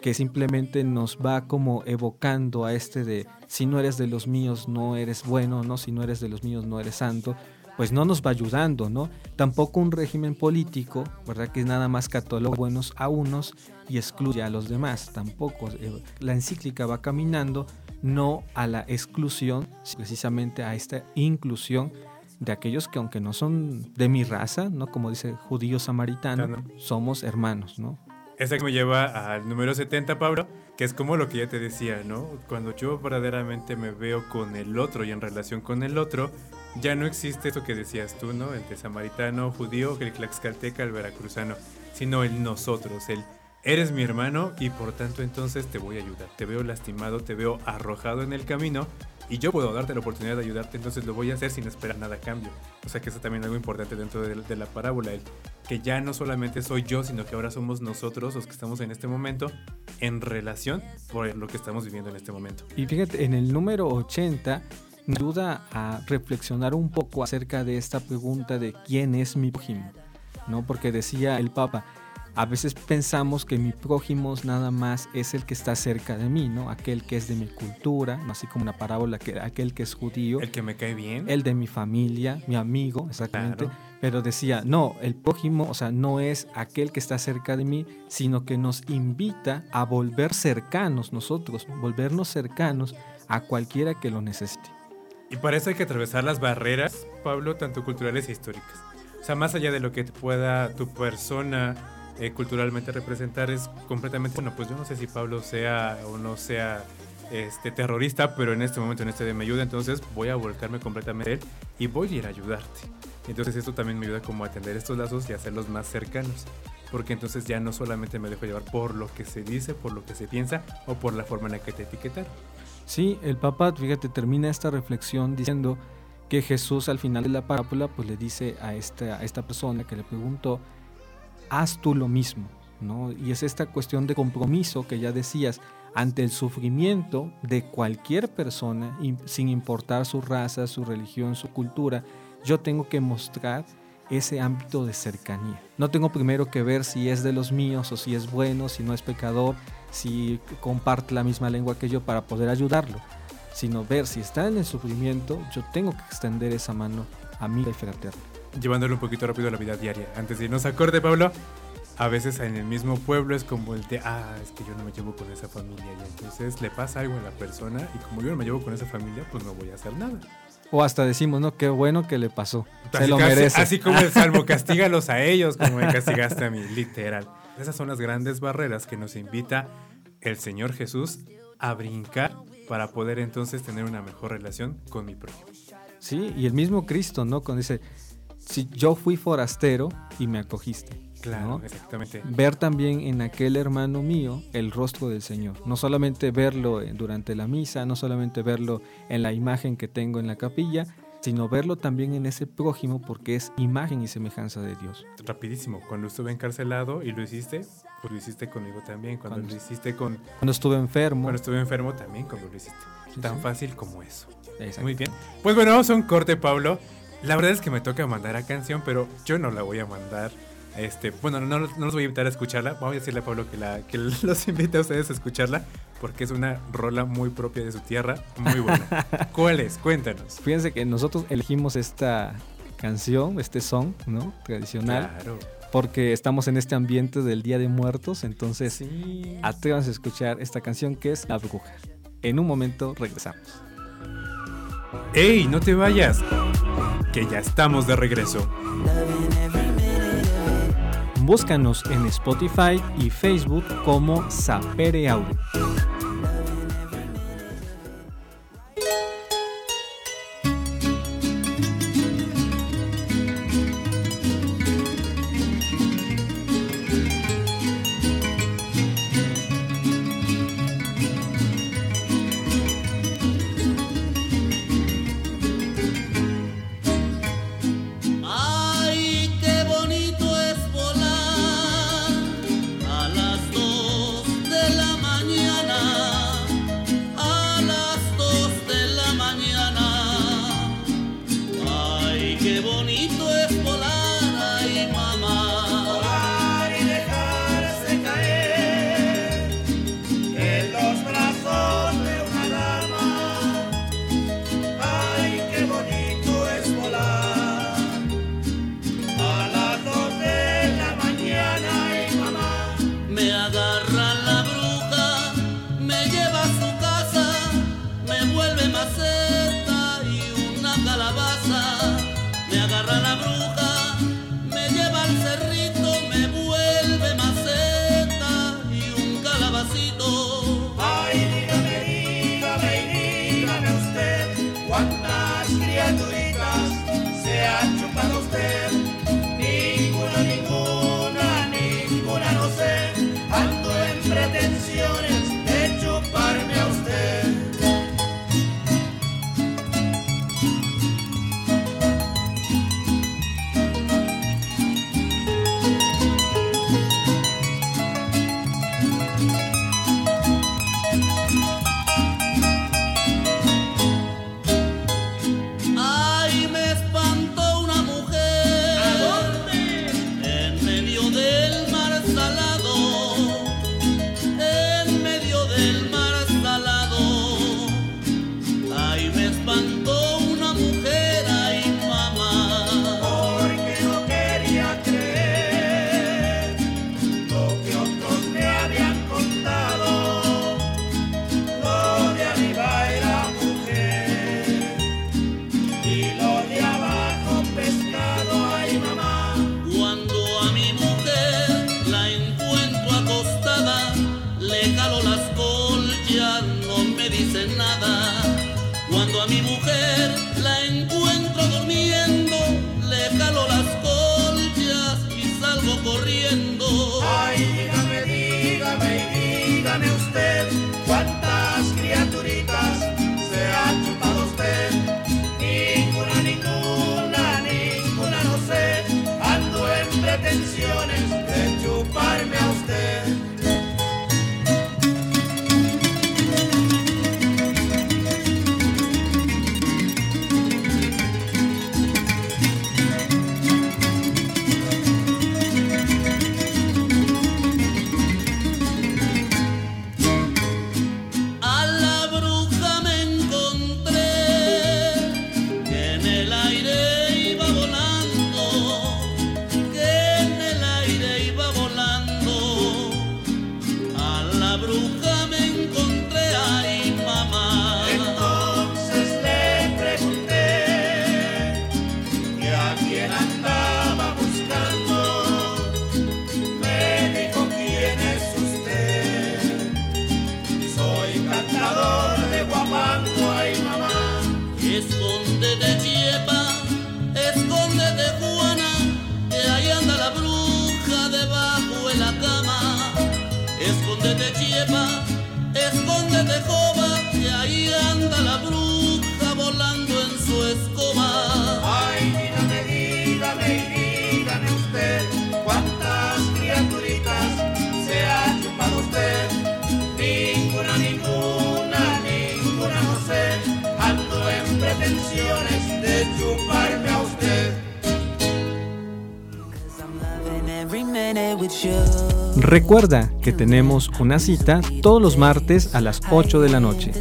que simplemente nos va como evocando a este de si no eres de los míos no eres bueno, no si no eres de los míos no eres santo, pues no nos va ayudando, ¿no? Tampoco un régimen político, ¿verdad? Que nada más cataloga buenos a unos y excluye a los demás, tampoco. Eh, la encíclica va caminando no a la exclusión, precisamente a esta inclusión de aquellos que aunque no son de mi raza, ¿no? Como dice judío samaritano, somos hermanos, ¿no? Esa que me lleva al número 70, Pablo, que es como lo que ya te decía, ¿no? Cuando yo verdaderamente me veo con el otro y en relación con el otro, ya no existe eso que decías tú, ¿no? El de samaritano, judío, el tlaxcalteca, el veracruzano, sino el nosotros, el eres mi hermano y por tanto entonces te voy a ayudar. Te veo lastimado, te veo arrojado en el camino y yo puedo darte la oportunidad de ayudarte, entonces lo voy a hacer sin esperar nada a cambio. O sea que eso también es algo importante dentro de, de la parábola, el que ya no solamente soy yo, sino que ahora somos nosotros los que estamos en este momento en relación por lo que estamos viviendo en este momento. Y fíjate, en el número 80 me ayuda a reflexionar un poco acerca de esta pregunta de quién es mi prójimo, ¿no? Porque decía el Papa, a veces pensamos que mi prójimo nada más es el que está cerca de mí, ¿no? Aquel que es de mi cultura, ¿no? así como una parábola que aquel que es judío, El que me cae bien. el de mi familia, mi amigo, exactamente. Claro. Pero decía, no, el prójimo, o sea, no es aquel que está cerca de mí, sino que nos invita a volver cercanos nosotros, volvernos cercanos a cualquiera que lo necesite. Y para eso hay que atravesar las barreras, Pablo, tanto culturales e históricas. O sea, más allá de lo que te pueda tu persona eh, culturalmente representar, es completamente, bueno, pues yo no sé si Pablo sea o no sea este terrorista, pero en este momento, en este de me ayuda, entonces voy a volcarme completamente a él y voy a ir a ayudarte. Entonces esto también me ayuda como a atender estos lazos y hacerlos más cercanos. Porque entonces ya no solamente me dejo llevar por lo que se dice, por lo que se piensa o por la forma en la que te etiquetaron. Sí, el Papa, fíjate, termina esta reflexión diciendo que Jesús al final de la parábola pues le dice a esta, a esta persona que le preguntó, haz tú lo mismo, ¿no? Y es esta cuestión de compromiso que ya decías ante el sufrimiento de cualquier persona, sin importar su raza, su religión, su cultura, yo tengo que mostrar ese ámbito de cercanía. No tengo primero que ver si es de los míos o si es bueno, si no es pecador, si comparte la misma lengua que yo para poder ayudarlo, sino ver si está en el sufrimiento, yo tengo que extender esa mano amiga y fraterna. llevándolo un poquito rápido a la vida diaria. Antes de irnos a corte, Pablo, a veces en el mismo pueblo es como el de, ah, es que yo no me llevo con esa familia. Y entonces le pasa algo a la persona y como yo no me llevo con esa familia, pues no voy a hacer nada. O hasta decimos, ¿no? Qué bueno que le pasó. Se lo merece. así como el salmo, castígalos a ellos como me castigaste a mí, literal. Esas son las grandes barreras que nos invita el Señor Jesús a brincar para poder entonces tener una mejor relación con mi prójimo. Sí, y el mismo Cristo, ¿no? Cuando dice, si yo fui forastero y me acogiste. Claro, ¿no? exactamente. Ver también en aquel hermano mío el rostro del Señor. No solamente verlo eh, durante la misa, no solamente verlo en la imagen que tengo en la capilla, sino verlo también en ese prójimo porque es imagen y semejanza de Dios. Rapidísimo, cuando estuve encarcelado y lo hiciste, pues lo hiciste conmigo también. Cuando Cuando- lo hiciste con... Cuando estuve enfermo. Cuando estuve enfermo también, como lo hiciste. Sí, Tan sí. fácil como eso. Exacto. Muy bien. Pues bueno, vamos a un corte, Pablo. La verdad es que me toca mandar a canción, pero yo no la voy a mandar. Este, bueno, no, no los voy a invitar a escucharla. Vamos a decirle a Pablo que, la, que los invite a ustedes a escucharla, porque es una rola muy propia de su tierra, muy buena. ¿Cuál es? Cuéntanos. Fíjense que nosotros elegimos esta canción, este song, ¿no? Tradicional, Claro. porque estamos en este ambiente del Día de Muertos, entonces Sí. atrévanse a escuchar esta canción que es La Bruja. En un momento regresamos. ¡Ey, no te vayas! Que ya estamos de regreso. Búscanos en Spotify y Facebook como Sapere Audio. Recuerda que tenemos una cita todos los martes a las 8 de la noche.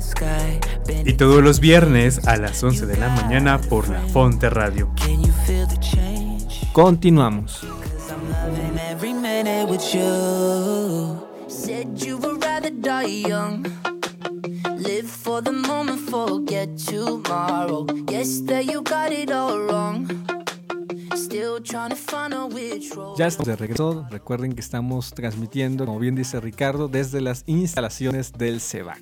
Y todos los viernes a las 11 de la mañana por la Fonte Radio. Continuamos. Ya estamos de regreso. Recuerden que estamos transmitiendo, como bien dice Ricardo, desde las instalaciones del CEVAC.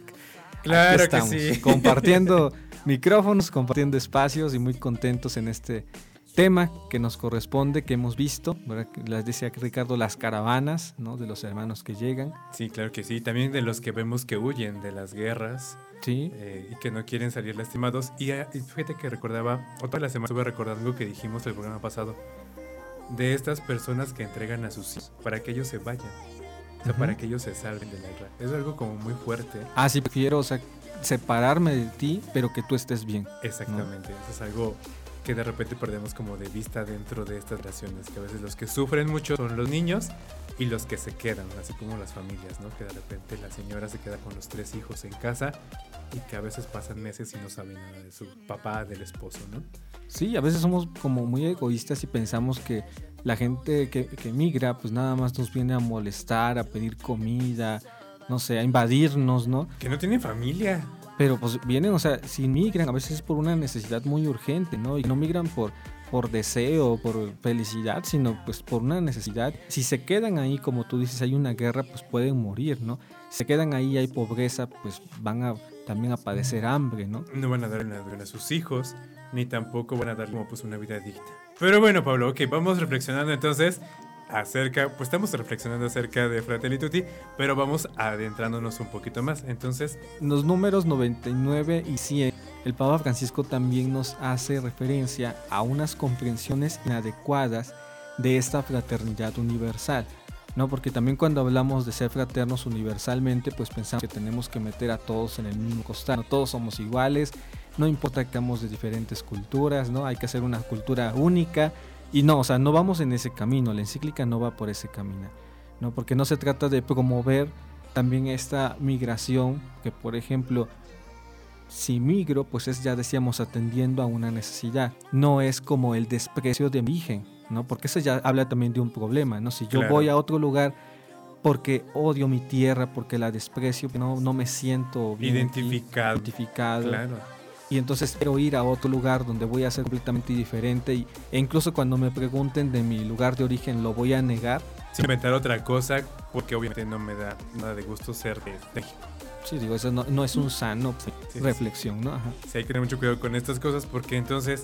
Claro Aquí que estamos, sí. compartiendo micrófonos, compartiendo espacios y muy contentos en este tema que nos corresponde, que hemos visto, ¿verdad? Les decía Ricardo, las caravanas, ¿no? De los hermanos que llegan, Sí, claro que sí. También de los que vemos que huyen de las guerras ¿sí? eh, y que no quieren salir lastimados. Y, ah, y fíjate que recordaba, otra de la semana estuve recordando algo que dijimos el programa pasado, de estas personas que entregan a sus hijos para que ellos se vayan, o sea, para que ellos se salven de la guerra. Es algo como muy fuerte. Ah, sí, prefiero, o sea, separarme de ti, pero que tú estés bien. Exactamente, eso es algo que de repente perdemos como de vista dentro de estas relaciones, que a veces los que sufren mucho son los niños y los que se quedan, así como las familias, ¿no? Que de repente la señora se queda con los tres hijos en casa y que a veces pasan meses y no saben nada de su papá, del esposo, ¿no? Sí, a veces somos como muy egoístas y pensamos que la gente que, que migra, pues nada más nos viene a molestar, a pedir comida, no sé, a invadirnos, ¿no? Que no tienen familia. Pero pues vienen, o sea, si migran, a veces es por una necesidad muy urgente, ¿no? Y no migran por por deseo, por felicidad, sino pues por una necesidad. Si se quedan ahí, como tú dices, hay una guerra, pues pueden morir, ¿no? Si se quedan ahí, hay pobreza, pues van a también a padecer hambre, ¿no? No van a darle nada a sus hijos, ni tampoco van a dar como pues una vida digna. Pero bueno, Pablo, ok, vamos reflexionando entonces acerca, pues estamos reflexionando acerca de Fratelli Tutti, pero vamos adentrándonos un poquito más. Entonces, Los números 99 y 100, el Papa Francisco también nos hace referencia a unas comprensiones inadecuadas de esta fraternidad universal. ¿no? Porque también cuando hablamos de ser fraternos universalmente, pues pensamos que tenemos que meter a todos en el mismo costal. No todos somos iguales, no importa que seamos de diferentes culturas, ¿no? Hay que hacer una cultura única. Y no, o sea, no vamos en ese camino, la encíclica no va por ese camino, ¿no? Porque no se trata de promover también esta migración, que por ejemplo, si migro, pues es ya decíamos atendiendo a una necesidad, no es como el desprecio de mi origen, ¿no? Porque eso ya habla también de un problema, ¿no? Si yo Claro. voy a otro lugar porque odio mi tierra, porque la desprecio, no, no me siento bien aquí, Identificado. identificado, claro. Y entonces quiero ir a otro lugar donde voy a ser completamente diferente y, e incluso cuando me pregunten de mi lugar de origen lo voy a negar. Sin inventar otra cosa, porque obviamente no me da nada de gusto ser de México. Sí, digo, eso no, no es un sano Sí, sí. reflexión, ¿no? Ajá. Sí, hay que tener mucho cuidado con estas cosas porque entonces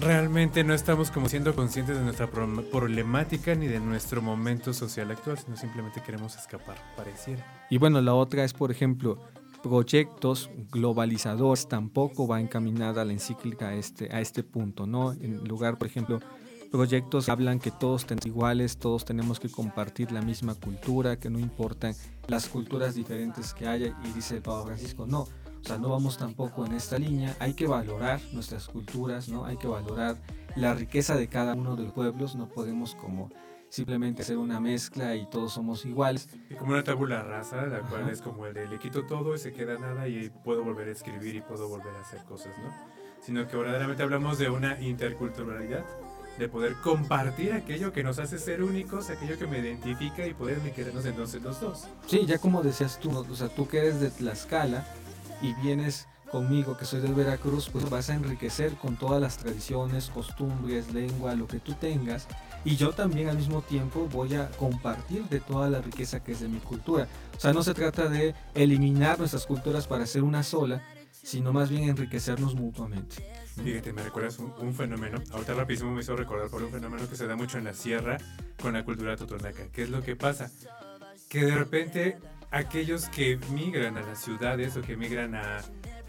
realmente no estamos como siendo conscientes de nuestra pro- problemática ni de nuestro momento social actual, sino simplemente queremos escapar, pareciera. Y bueno, la otra es, por ejemplo, proyectos globalizadores, tampoco va encaminada la encíclica a este, a este punto, ¿no? En lugar, por ejemplo, proyectos que hablan que todos tenemos iguales, todos tenemos que compartir la misma cultura, que no importan las culturas diferentes que haya, y dice el Papa Francisco, no, o sea, no vamos tampoco en esta línea, hay que valorar nuestras culturas, ¿no? Hay que valorar la riqueza de cada uno de los pueblos, no podemos como simplemente hacer una mezcla y todos somos iguales. Y como una tabula rasa, la cual es como el de le quito todo y se queda nada y puedo volver a escribir y puedo volver a hacer cosas, ¿no? Sino que verdaderamente hablamos de una interculturalidad, de poder compartir aquello que nos hace ser únicos, aquello que me identifica y poder quedarnos entonces los dos. Sí, ya como decías tú, o sea, tú que eres de Tlaxcala y vienes conmigo, que soy del Veracruz, pues vas a enriquecer con todas las tradiciones, costumbres, lengua, lo que tú tengas. Y yo también al mismo tiempo voy a compartir de toda la riqueza que es de mi cultura. O sea, no se trata de eliminar nuestras culturas para hacer una sola, sino más bien enriquecernos mutuamente. Fíjate, me recuerdas un, un fenómeno, ahorita rapidísimo me hizo recordar por un fenómeno que se da mucho en la sierra con la cultura totonaca. ¿Qué es lo que pasa? Que de repente aquellos que migran a las ciudades o que migran a,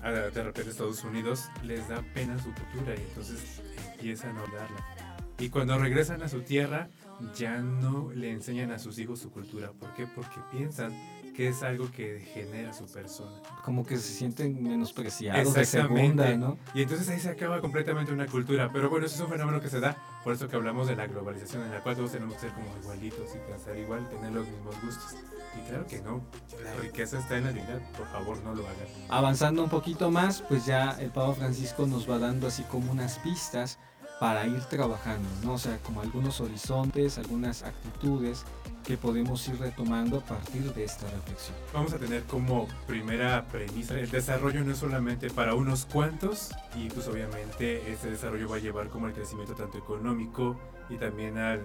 a de repente Estados Unidos les da pena su cultura y entonces empiezan a olvidarla. Y cuando regresan a su tierra ya no le enseñan a sus hijos su cultura. ¿Por qué? Porque piensan que es algo que genera su persona. Como que se sienten menospreciados de segunda, ¿no? Y entonces ahí se acaba completamente una cultura. Pero bueno, eso es un fenómeno que se da. Por eso que hablamos de la globalización, en la cual todos tenemos que ser como igualitos y pensar igual, tener los mismos gustos. Y claro que no. La riqueza está en la dignidad. Por favor, no lo hagan. Avanzando un poquito más, pues ya el Papa Francisco nos va dando así como unas pistas para ir trabajando, ¿no? O sea, como algunos horizontes, algunas actitudes que podemos ir retomando a partir de esta reflexión. Vamos a tener como primera premisa el desarrollo no es solamente para unos cuantos y pues obviamente ese desarrollo va a llevar como al crecimiento tanto económico y también al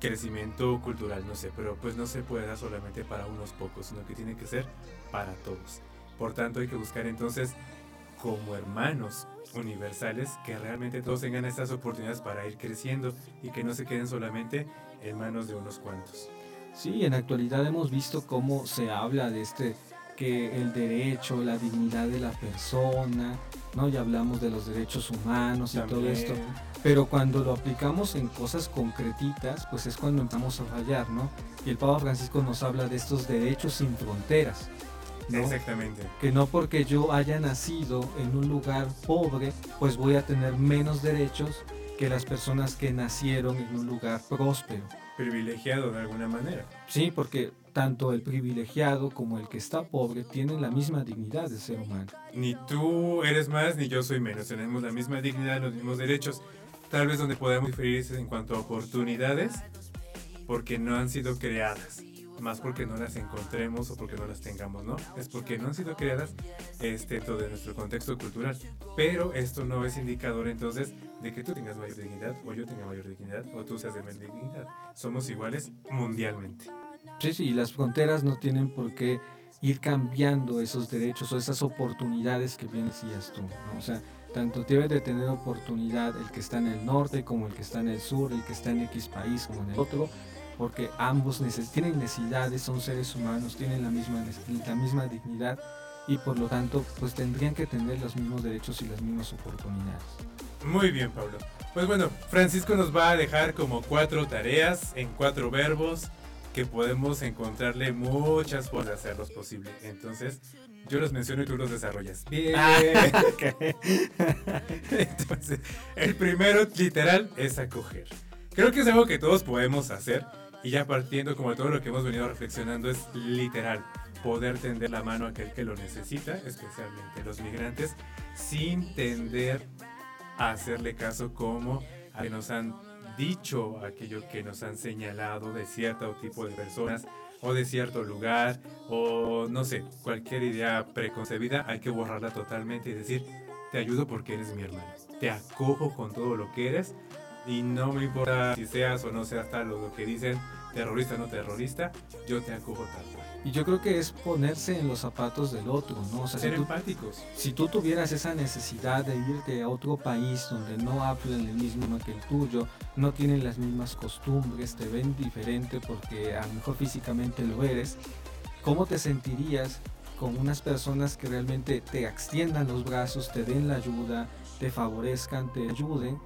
crecimiento cultural, no sé, pero pues no se puede dar solamente para unos pocos, sino que tiene que ser para todos. Por tanto, hay que buscar entonces como hermanos universales que realmente todos tengan estas oportunidades para ir creciendo y que no se queden solamente en manos de unos cuantos. Sí, en la actualidad hemos visto cómo se habla de este que el derecho, la dignidad de la persona, ¿no? Ya hablamos de los derechos humanos y todo esto. Pero cuando lo aplicamos en cosas concretitas, pues es cuando empezamos a fallar, ¿no? Y el Papa Francisco nos habla de estos derechos sin fronteras, ¿no? Exactamente. Que no porque yo haya nacido en un lugar pobre, pues voy a tener menos derechos que las personas que nacieron en un lugar próspero. Privilegiado de alguna manera. Sí, porque tanto el privilegiado como el que está pobre tienen la misma dignidad de ser humano. Ni tú eres más ni yo soy menos. Tenemos la misma dignidad, los mismos derechos. Tal vez donde podemos diferir es en cuanto a oportunidades, porque no han sido creadas. Más porque no las encontremos o porque no las tengamos, ¿no? Es porque no han sido creadas este, dentro de nuestro contexto cultural. Pero esto no es indicador entonces de que tú tengas mayor dignidad o yo tenga mayor dignidad o tú seas de menor dignidad. Somos iguales mundialmente. Sí, sí, y las fronteras no tienen por qué ir cambiando esos derechos o esas oportunidades que bien decías tú, ¿no? O sea, tanto debe de tener oportunidad el que está en el norte como el que está en el sur, el que está en X país como en el otro, porque ambos neces- tienen necesidades, son seres humanos, tienen la misma, la misma dignidad y por lo tanto pues tendrían que tener los mismos derechos y las mismas oportunidades. Muy bien, Pablo. Pues bueno, Francisco nos va a dejar como cuatro tareas en cuatro verbos que podemos encontrarle muchas formas de hacerlos posible. Entonces, yo los menciono y tú los desarrollas. Bien. Entonces, el primero literal es acoger. Creo que es algo que todos podemos hacer y ya partiendo como todo lo que hemos venido reflexionando es literal poder tender la mano a aquel que lo necesita, especialmente los migrantes, sin tender a hacerle caso como a que nos han dicho, aquello que nos han señalado de cierto tipo de personas o de cierto lugar o no sé, cualquier idea preconcebida hay que borrarla totalmente y decir, te ayudo porque eres mi hermano, te acojo con todo lo que eres y no me importa si seas o no seas tal o lo que dicen, terrorista o no terrorista, yo te acojo tal cual. Y yo creo que es ponerse en los zapatos del otro, ¿no? O sea, si Ser tú, empáticos. si tú tuvieras esa necesidad de irte a otro país donde no hablan el mismo que el tuyo, no tienen las mismas costumbres, te ven diferente porque a lo mejor físicamente lo eres, ¿cómo te sentirías con unas personas que realmente te extiendan los brazos, te den la ayuda, te favorezcan, te ayuden?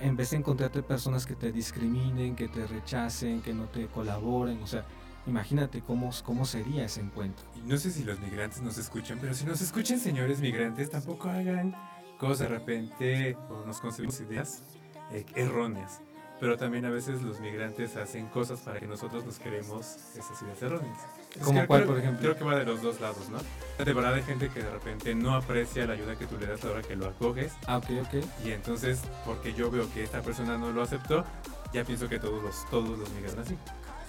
En vez de encontrarte personas que te discriminen, que te rechacen, que no te colaboren, o sea, imagínate cómo, cómo sería ese encuentro. Y no sé si los migrantes nos escuchan, pero si nos escuchan señores migrantes, tampoco hagan cosas de repente o nos concebimos ideas eh, erróneas. Pero también a veces los migrantes hacen cosas para que nosotros nos creemos esas ideas erróneas. ¿Como que cuál, creo- por ejemplo? Creo que va de los dos lados, ¿no? De verdad hay gente que de repente no aprecia la ayuda que tú le das a la hora que lo acoges. Ah, ok, ok. Y entonces, porque yo veo que esta persona no lo aceptó, ya pienso que todos los, todos los migran así.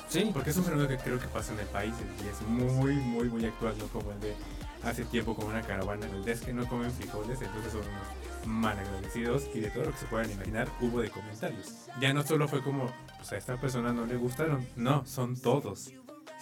Sí, Porque es un fenómeno que creo que pasa en el país y es muy, muy, muy actual, no como el de hace tiempo como una caravana en el es que no comen frijoles, entonces son unos malagradecidos y de todo lo que se puedan imaginar hubo de comentarios. Ya no solo fue como, pues a esta persona no le gustaron, no, son todos.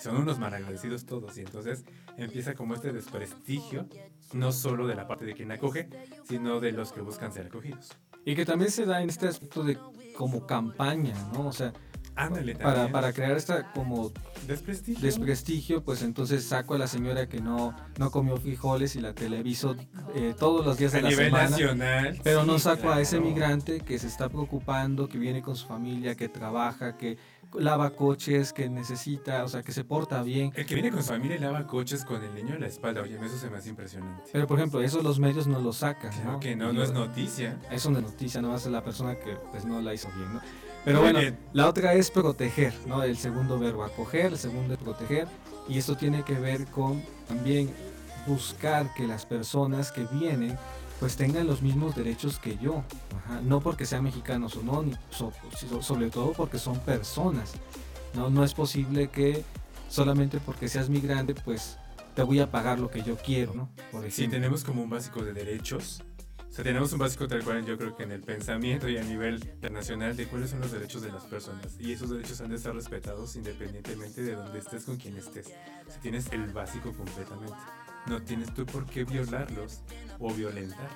Son unos malagradecidos todos y entonces empieza como este desprestigio, no solo de la parte de quien acoge, sino de los que buscan ser acogidos. y que también se da en este aspecto de como campaña, ¿no? O sea, Ándale para, para crear esta como desprestigio. desprestigio, pues entonces saco a la señora que no, no comió frijoles y la televiso eh, todos los días de a la nivel semana. nacional. Pero no sí, saco a ese claro. migrante que se está preocupando, que viene con su familia, que trabaja, que lava coches, que necesita, o sea, que se porta bien. El que viene con su familia y lava coches con el niño en la espalda, oye, eso se me hace impresionante. Pero por ejemplo, eso los medios no lo sacan, Claro ¿no? que no, no es noticia. Eso no es noticia, no es la persona que pues no la hizo bien, ¿no? Pero Muy bueno, bien. la otra es proteger, ¿no? El segundo verbo acoger, el segundo es proteger y esto tiene que ver con también buscar que las personas que vienen pues tengan los mismos derechos que yo, Ajá, no porque sean mexicanos o no, ni so- so- sobre todo porque son personas, ¿no? No es posible que solamente porque seas migrante pues te voy a pagar lo que yo quiero, ¿no? Por ejemplo. tenemos como un básico de derechos, o sea, tenemos un básico tal cual yo creo que en el pensamiento y a nivel internacional de cuáles son los derechos de las personas. Y esos derechos han de estar respetados independientemente de dónde estés, con quién estés. Si tienes el básico completamente, no tienes tú por qué violarlos o violentarlos.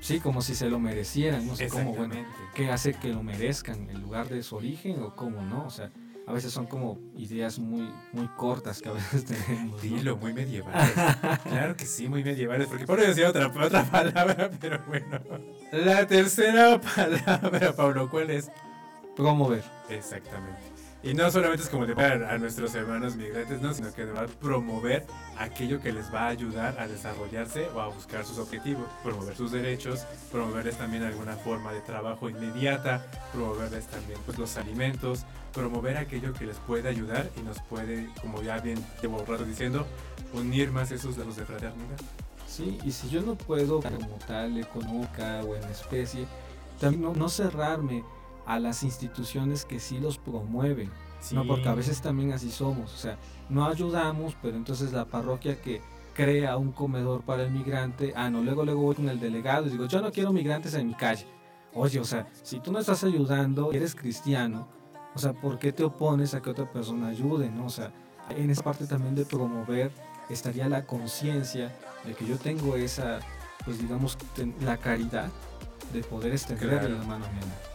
Sí, como si se lo merecieran, no sé cómo, bueno, qué hace que lo merezcan, el lugar de su origen o cómo no, o sea, a veces son como ideas muy, muy cortas que a veces tenemos. ¿no? Dilo, muy medievales. claro que sí, muy medievales, porque por decir otra, otra palabra, pero bueno. La tercera palabra, Pablo, ¿cuál es? Promover. Exactamente. Y no solamente es como de ver a nuestros hermanos migrantes, no, sino que de verdad promover aquello que les va a ayudar a desarrollarse o a buscar sus objetivos, promover sus derechos, promoverles también alguna forma de trabajo inmediata, promoverles también pues, los alimentos, promover aquello que les puede ayudar y nos puede, como ya bien llevo un rato diciendo, unir más esos lazos de fraternidad. Sí, y si yo no puedo como tal económica o en especie, también no, no cerrarme a las instituciones que sí los promueven. No, porque a veces también así somos, o sea, no ayudamos, pero entonces la parroquia que crea un comedor para el migrante, ah, no, luego luego voy con el delegado y digo, yo no quiero migrantes en mi calle. Oye, o sea, si tú no estás ayudando, eres cristiano, o sea, ¿por qué te opones a que otra persona ayude, no? O sea, en esa parte también de promover estaría la conciencia de que yo tengo esa, pues digamos, la caridad de poder extenderle Claro. la mano a mi hermano.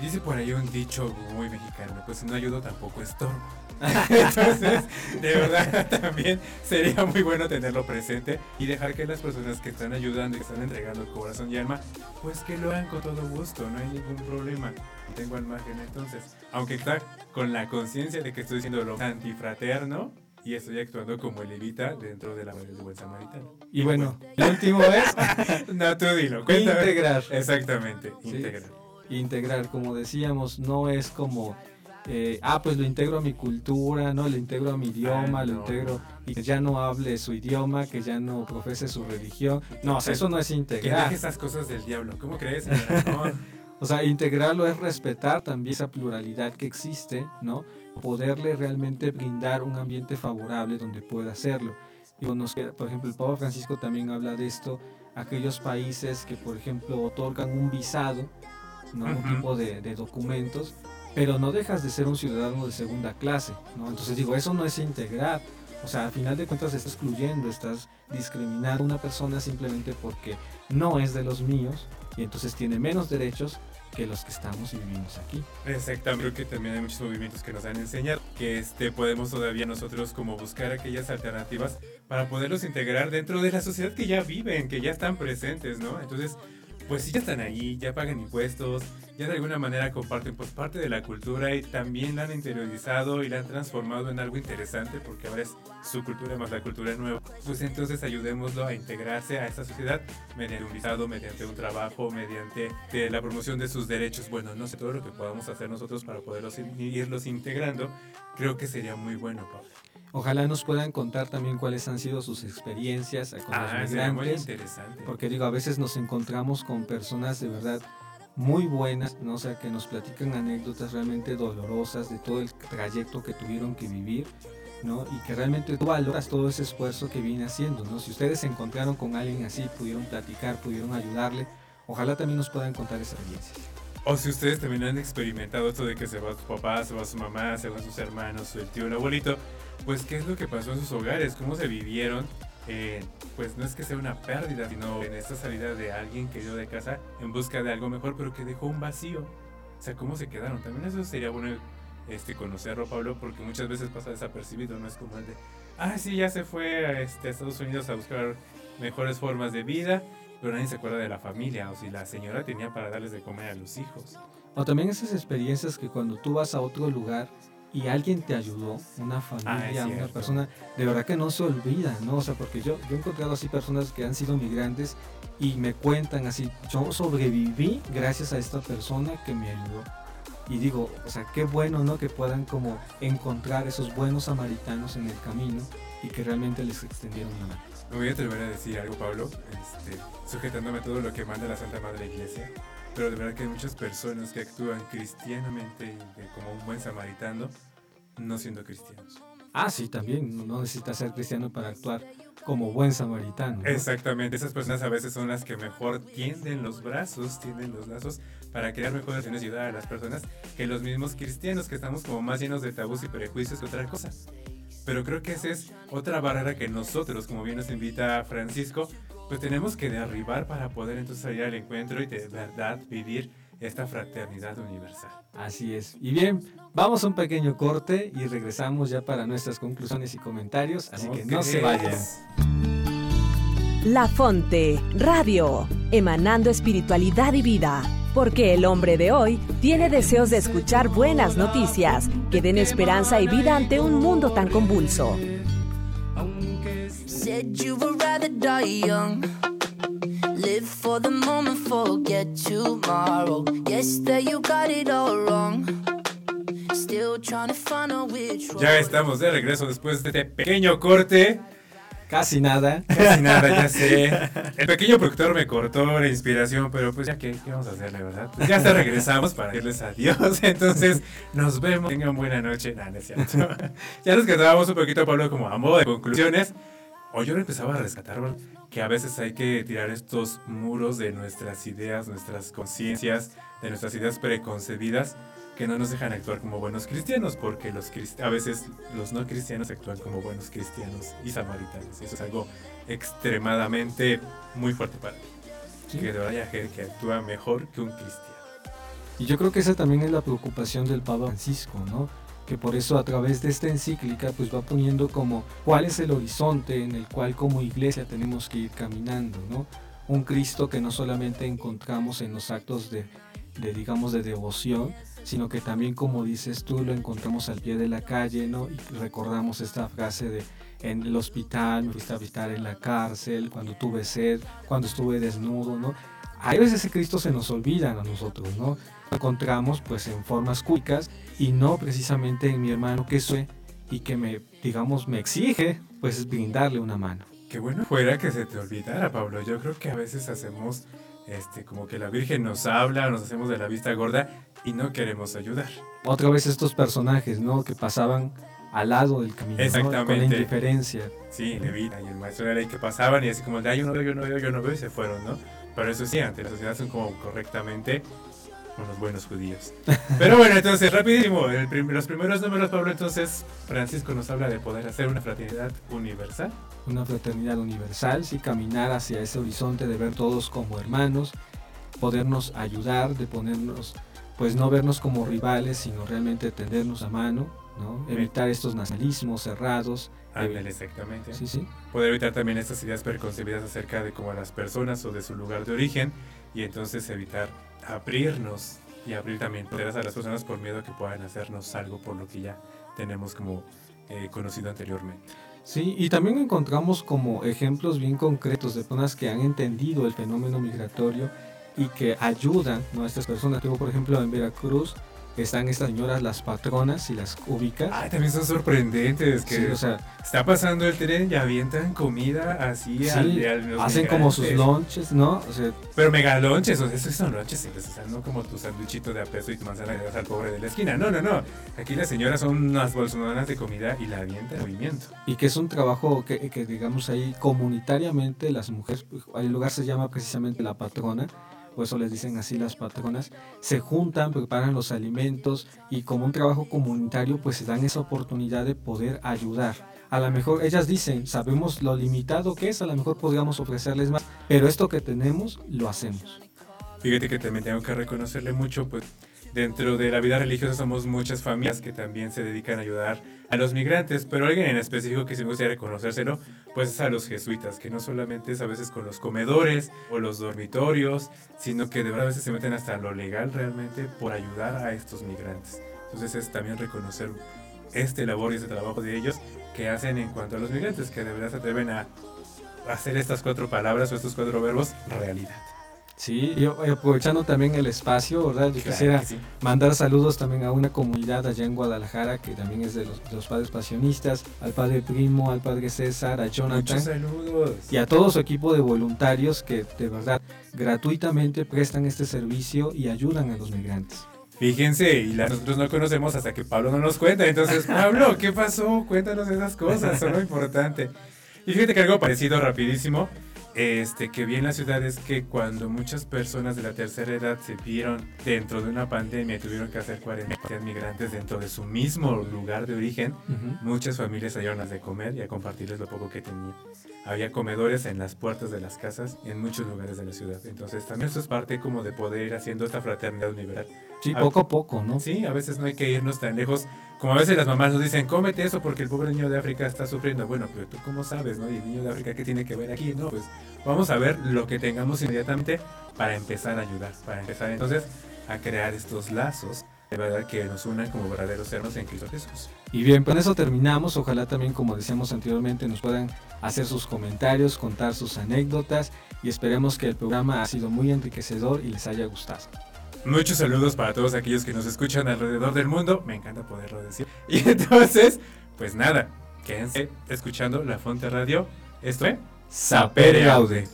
Dice por ahí un dicho muy mexicano, pues si no ayudo tampoco estorbo. Entonces, de verdad también sería muy bueno tenerlo presente y dejar que las personas que están ayudando y que están entregando el corazón y alma, pues que lo hagan con todo gusto, no hay ningún problema. Tengo al margen entonces, aunque está con la conciencia de que estoy siendo lo antifraterno y estoy actuando como el levita dentro de la del buen samaritano. Y bueno, el último es No, tú dilo, cuéntame. integrar. Exactamente, Sí. integrar. Integrar, como decíamos, no es como, eh, ah, pues lo integro a mi cultura, no, lo integro a mi idioma, Ah, lo no. integro y que ya no hable su idioma, que ya no profese su religión. No, o sea, eso no es Que integrar. deje esas cosas del diablo. ¿Cómo crees? O sea, integrarlo es respetar también esa pluralidad que existe, ¿no? Poderle realmente brindar un ambiente favorable donde pueda hacerlo. Digo, nos queda- por ejemplo, el Papa Francisco también habla de esto, aquellos países que, por ejemplo, otorgan un visado, ¿no? Un Ujú. tipo de, de documentos, pero no dejas de ser un ciudadano de segunda clase, ¿no? Entonces digo, eso no es integrar. O sea, al final de cuentas estás excluyendo, estás discriminando a una persona simplemente porque no es de los míos y entonces tiene menos derechos que los que estamos y vivimos aquí. Exactamente, creo que también hay muchos movimientos que nos han enseñado que este, podemos todavía nosotros como buscar aquellas alternativas para poderlos integrar dentro de la sociedad que ya viven, que ya están presentes, ¿no? Entonces, pues sí ya están ahí, ya pagan impuestos, ya de alguna manera comparten pues parte de la cultura y también la han interiorizado y la han transformado en algo interesante porque ahora es su cultura más la cultura nueva. Pues entonces ayudémoslo a integrarse a esta sociedad mediante un visado, mediante un trabajo, mediante de la promoción de sus derechos. Bueno, no sé todo lo que podamos hacer nosotros para poderlos irlos integrando, creo que sería muy bueno, Pablo. Ojalá nos puedan contar también cuáles han sido sus experiencias con Ah, los muy migrantes, interesante. porque digo, a veces nos encontramos con personas de verdad muy buenas, ¿no? O sea, que nos platican anécdotas realmente dolorosas de todo el trayecto que tuvieron que vivir, ¿no? Y que realmente tú valoras todo ese esfuerzo que viene haciendo, ¿no? Si ustedes se encontraron con alguien así, pudieron platicar, pudieron ayudarle, ojalá también nos puedan contar experiencias. O si ustedes también han experimentado esto de que se va su papá, se va su mamá, se van sus hermanos, el tío, el abuelito, pues qué es lo que pasó en sus hogares, cómo se vivieron. Eh, pues no es que sea una pérdida, sino en esta salida de alguien querido de casa en busca de algo mejor, pero que dejó un vacío. O sea, cómo se quedaron. También eso sería bueno este, conocerlo, Pablo, porque muchas veces pasa desapercibido, no es como el de, ah, sí, ya se fue a, este, a Estados Unidos a buscar mejores formas de vida, pero nadie se acuerda de la familia, o si la señora tenía para darles de comer a los hijos. O también esas experiencias que cuando tú vas a otro lugar y alguien te ayudó, una familia, una cierto. persona, de verdad que no se olvida, ¿no? O sea, porque yo, yo he encontrado así personas que han sido migrantes y me cuentan así, yo sobreviví gracias a esta persona que me ayudó. Y digo, o sea, qué bueno, ¿no? Que puedan como encontrar esos buenos samaritanos en el camino y que realmente les extendieron la mano. Me voy a atrever a decir algo, Pablo, este, sujetándome a todo lo que manda la Santa Madre Iglesia, pero de verdad que hay muchas personas que actúan cristianamente de- como un buen samaritano, no siendo cristianos. Ah, sí, también, no- no necesitas ser cristiano para actuar como buen samaritano. ¿no? Exactamente, esas personas a veces son las que mejor tienden los brazos, tienden los lazos para crear mejores relaciones y ayudar a las personas que los mismos cristianos que estamos como más llenos de tabús y prejuicios que otra cosa. Pero creo que esa es otra barrera que nosotros, como bien nos invita Francisco, pues tenemos que derribar para poder entonces salir al encuentro y de verdad vivir esta fraternidad universal. Así es. Y bien, vamos a un pequeño corte y regresamos ya para nuestras conclusiones y comentarios. Así que no se vayan. La Fonte Radio, emanando espiritualidad y vida. Porque el hombre de hoy tiene deseos de escuchar buenas noticias que den esperanza y vida ante un mundo tan convulso. Said you would rather die young. Live for the moment, forget tomorrow. Yesterday you got it all wrong. Still trying to find out which Ya estamos de regreso después de este pequeño corte. Casi nada. Casi nada, ya sé. El pequeño productor me cortó la inspiración, pero pues ya que, ¿qué vamos a hacerle, verdad? Pues ya hasta regresamos para decirles adiós. Entonces, nos vemos. Tengan buena noche. Nah, no es cierto. Ya nos quedábamos un poquito, Pablo, como a modo de conclusiones. O yo lo empezaba a rescatar, que a veces hay que tirar estos muros de nuestras ideas, nuestras conciencias, de nuestras ideas preconcebidas que no nos dejan actuar como buenos cristianos, porque los crist- a veces los no cristianos actúan como buenos cristianos y samaritanos. Eso es algo extremadamente muy fuerte para mí. Sí. Que de verdad hay gente que actúa mejor que un cristiano. Y yo creo que esa también es la preocupación del Papa Francisco, ¿no? Que por eso a través de esta encíclica pues va poniendo como cuál es el horizonte en el cual como iglesia tenemos que ir caminando, ¿no? Un Cristo que no solamente encontramos en los actos de, de digamos de devoción, sino que también como dices tú lo encontramos al pie de la calle, ¿no? Y recordamos esta frase de en el hospital, me fuiste a visitar en la cárcel, cuando tuve sed, cuando estuve desnudo, ¿no? A veces ese Cristo se nos olvida a nosotros, ¿no? Lo encontramos pues en formas cúbicas y no precisamente en mi hermano que soy y que me, digamos, me exige pues brindarle una mano. Qué bueno fuera que se te olvidara, Pablo. Yo creo que a veces hacemos este como que la Virgen nos habla, nos hacemos de la vista gorda y no queremos ayudar. Otra vez estos personajes, ¿no? Que pasaban al lado del camino, ¿no? con la Exactamente. indiferencia. Sí, Levita y el maestro de la ley que pasaban y así como de, "Ay, yo no veo, yo no veo, yo no veo y se fueron, ¿no? Pero eso sí, ante la sociedad son como correctamente unos buenos judíos. Pero bueno, entonces, rapidísimo, el prim- los primeros números, Pablo, entonces, Francisco nos habla de poder hacer una fraternidad universal. una fraternidad universal, sí, caminar hacia ese horizonte de ver todos como hermanos, podernos ayudar, de ponernos, pues no vernos como rivales, sino realmente tendernos a mano, ¿no? Evitar estos nacionalismos cerrados. Ándale, exactamente. Sí, sí. Poder evitar también estas ideas preconcebidas acerca de cómo las personas o de su lugar de origen y entonces evitar abrirnos y abrir también fronteras a las personas por miedo a que puedan hacernos algo por lo que ya tenemos como eh, conocido anteriormente. Sí, y también encontramos como ejemplos bien concretos de personas que han entendido el fenómeno migratorio y que ayudan a estas personas. Tengo, por ejemplo, en Veracruz están estas señoras, las patronas, si las ubicas. Ay, también son sorprendentes que Sí, o sea, está pasando el tren y avientan comida así sí, al, a los hacen como sus lunches, ¿no? O sea, Pero mega lonches, o sea, esos son lonches simples, o sea, no como tu sandwichito de a peso y tu manzana das al pobre de la esquina. No, no, no. Aquí las señoras son unas bolsononas de comida y la avientan en movimiento. y que es un trabajo que, que, digamos ahí comunitariamente las mujeres, el lugar se llama precisamente la patrona, por eso les dicen así las patronas, se juntan, preparan los alimentos y como un trabajo comunitario pues se dan esa oportunidad de poder ayudar. A lo mejor ellas dicen, sabemos lo limitado que es, a lo mejor podríamos ofrecerles más, pero esto que tenemos lo hacemos. Fíjate que también tengo que reconocerle mucho, pues dentro de la vida religiosa somos muchas familias que también se dedican a ayudar a los migrantes, pero alguien en específico que sí me gustaría reconocérselo, pues es a los jesuitas, que no solamente es a veces con los comedores o los dormitorios, sino que de verdad a veces se meten hasta lo legal realmente por ayudar a estos migrantes. Entonces es también reconocer este labor y este trabajo de ellos que hacen en cuanto a los migrantes, que de verdad se atreven a hacer estas cuatro palabras o estos cuatro verbos realidad. Sí, y aprovechando también el espacio, ¿verdad? Yo Claro quisiera sí. mandar saludos también a una comunidad allá en Guadalajara que también es de los, de los padres pasionistas, al padre Primo, al padre César, a Jonathan Muchos saludos. y a todo su equipo de voluntarios que de verdad gratuitamente prestan este servicio y ayudan a los migrantes. Fíjense, y la- nosotros no conocemos hasta que Pablo no nos cuenta. Entonces, Pablo, ¿qué pasó? Cuéntanos esas cosas, son lo importante. Y fíjate que algo parecido, rapidísimo, este, que vi en la ciudad es que cuando muchas personas de la tercera edad se vieron dentro de una pandemia y tuvieron que hacer cuarentena migrantes dentro de su mismo lugar de origen, muchas familias salieron a de comer y a compartirles lo poco que tenían. Había comedores en las puertas de las casas y en muchos lugares de la ciudad. Entonces también eso es parte como de poder ir haciendo esta fraternidad universal. Sí, A- poco a poco, ¿no? Sí, a veces no hay que irnos tan lejos. Como a veces las mamás nos dicen, cómete eso porque el pobre niño de África está sufriendo. Bueno, pero tú cómo sabes, ¿no? Y el niño de África, ¿qué tiene que ver aquí? No, pues vamos a ver lo que tengamos inmediatamente para empezar a ayudar, para empezar entonces a crear estos lazos de verdad que nos unan como verdaderos hermanos en Cristo Jesús. Y bien, con eso terminamos. Ojalá también, como decíamos anteriormente, nos puedan hacer sus comentarios, contar sus anécdotas y esperemos que el programa ha sido muy enriquecedor y les haya gustado. Muchos saludos para todos aquellos que nos escuchan alrededor del mundo. Me encanta poderlo decir. Y entonces, pues nada, quédense escuchando La Fonte Radio Esto fue Sapere Aude.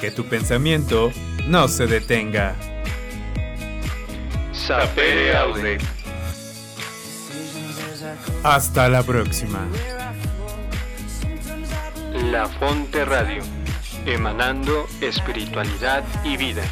Que tu pensamiento no se detenga. Sapere Aude. Hasta la próxima. La Fonte Radio, emanando espiritualidad y vida.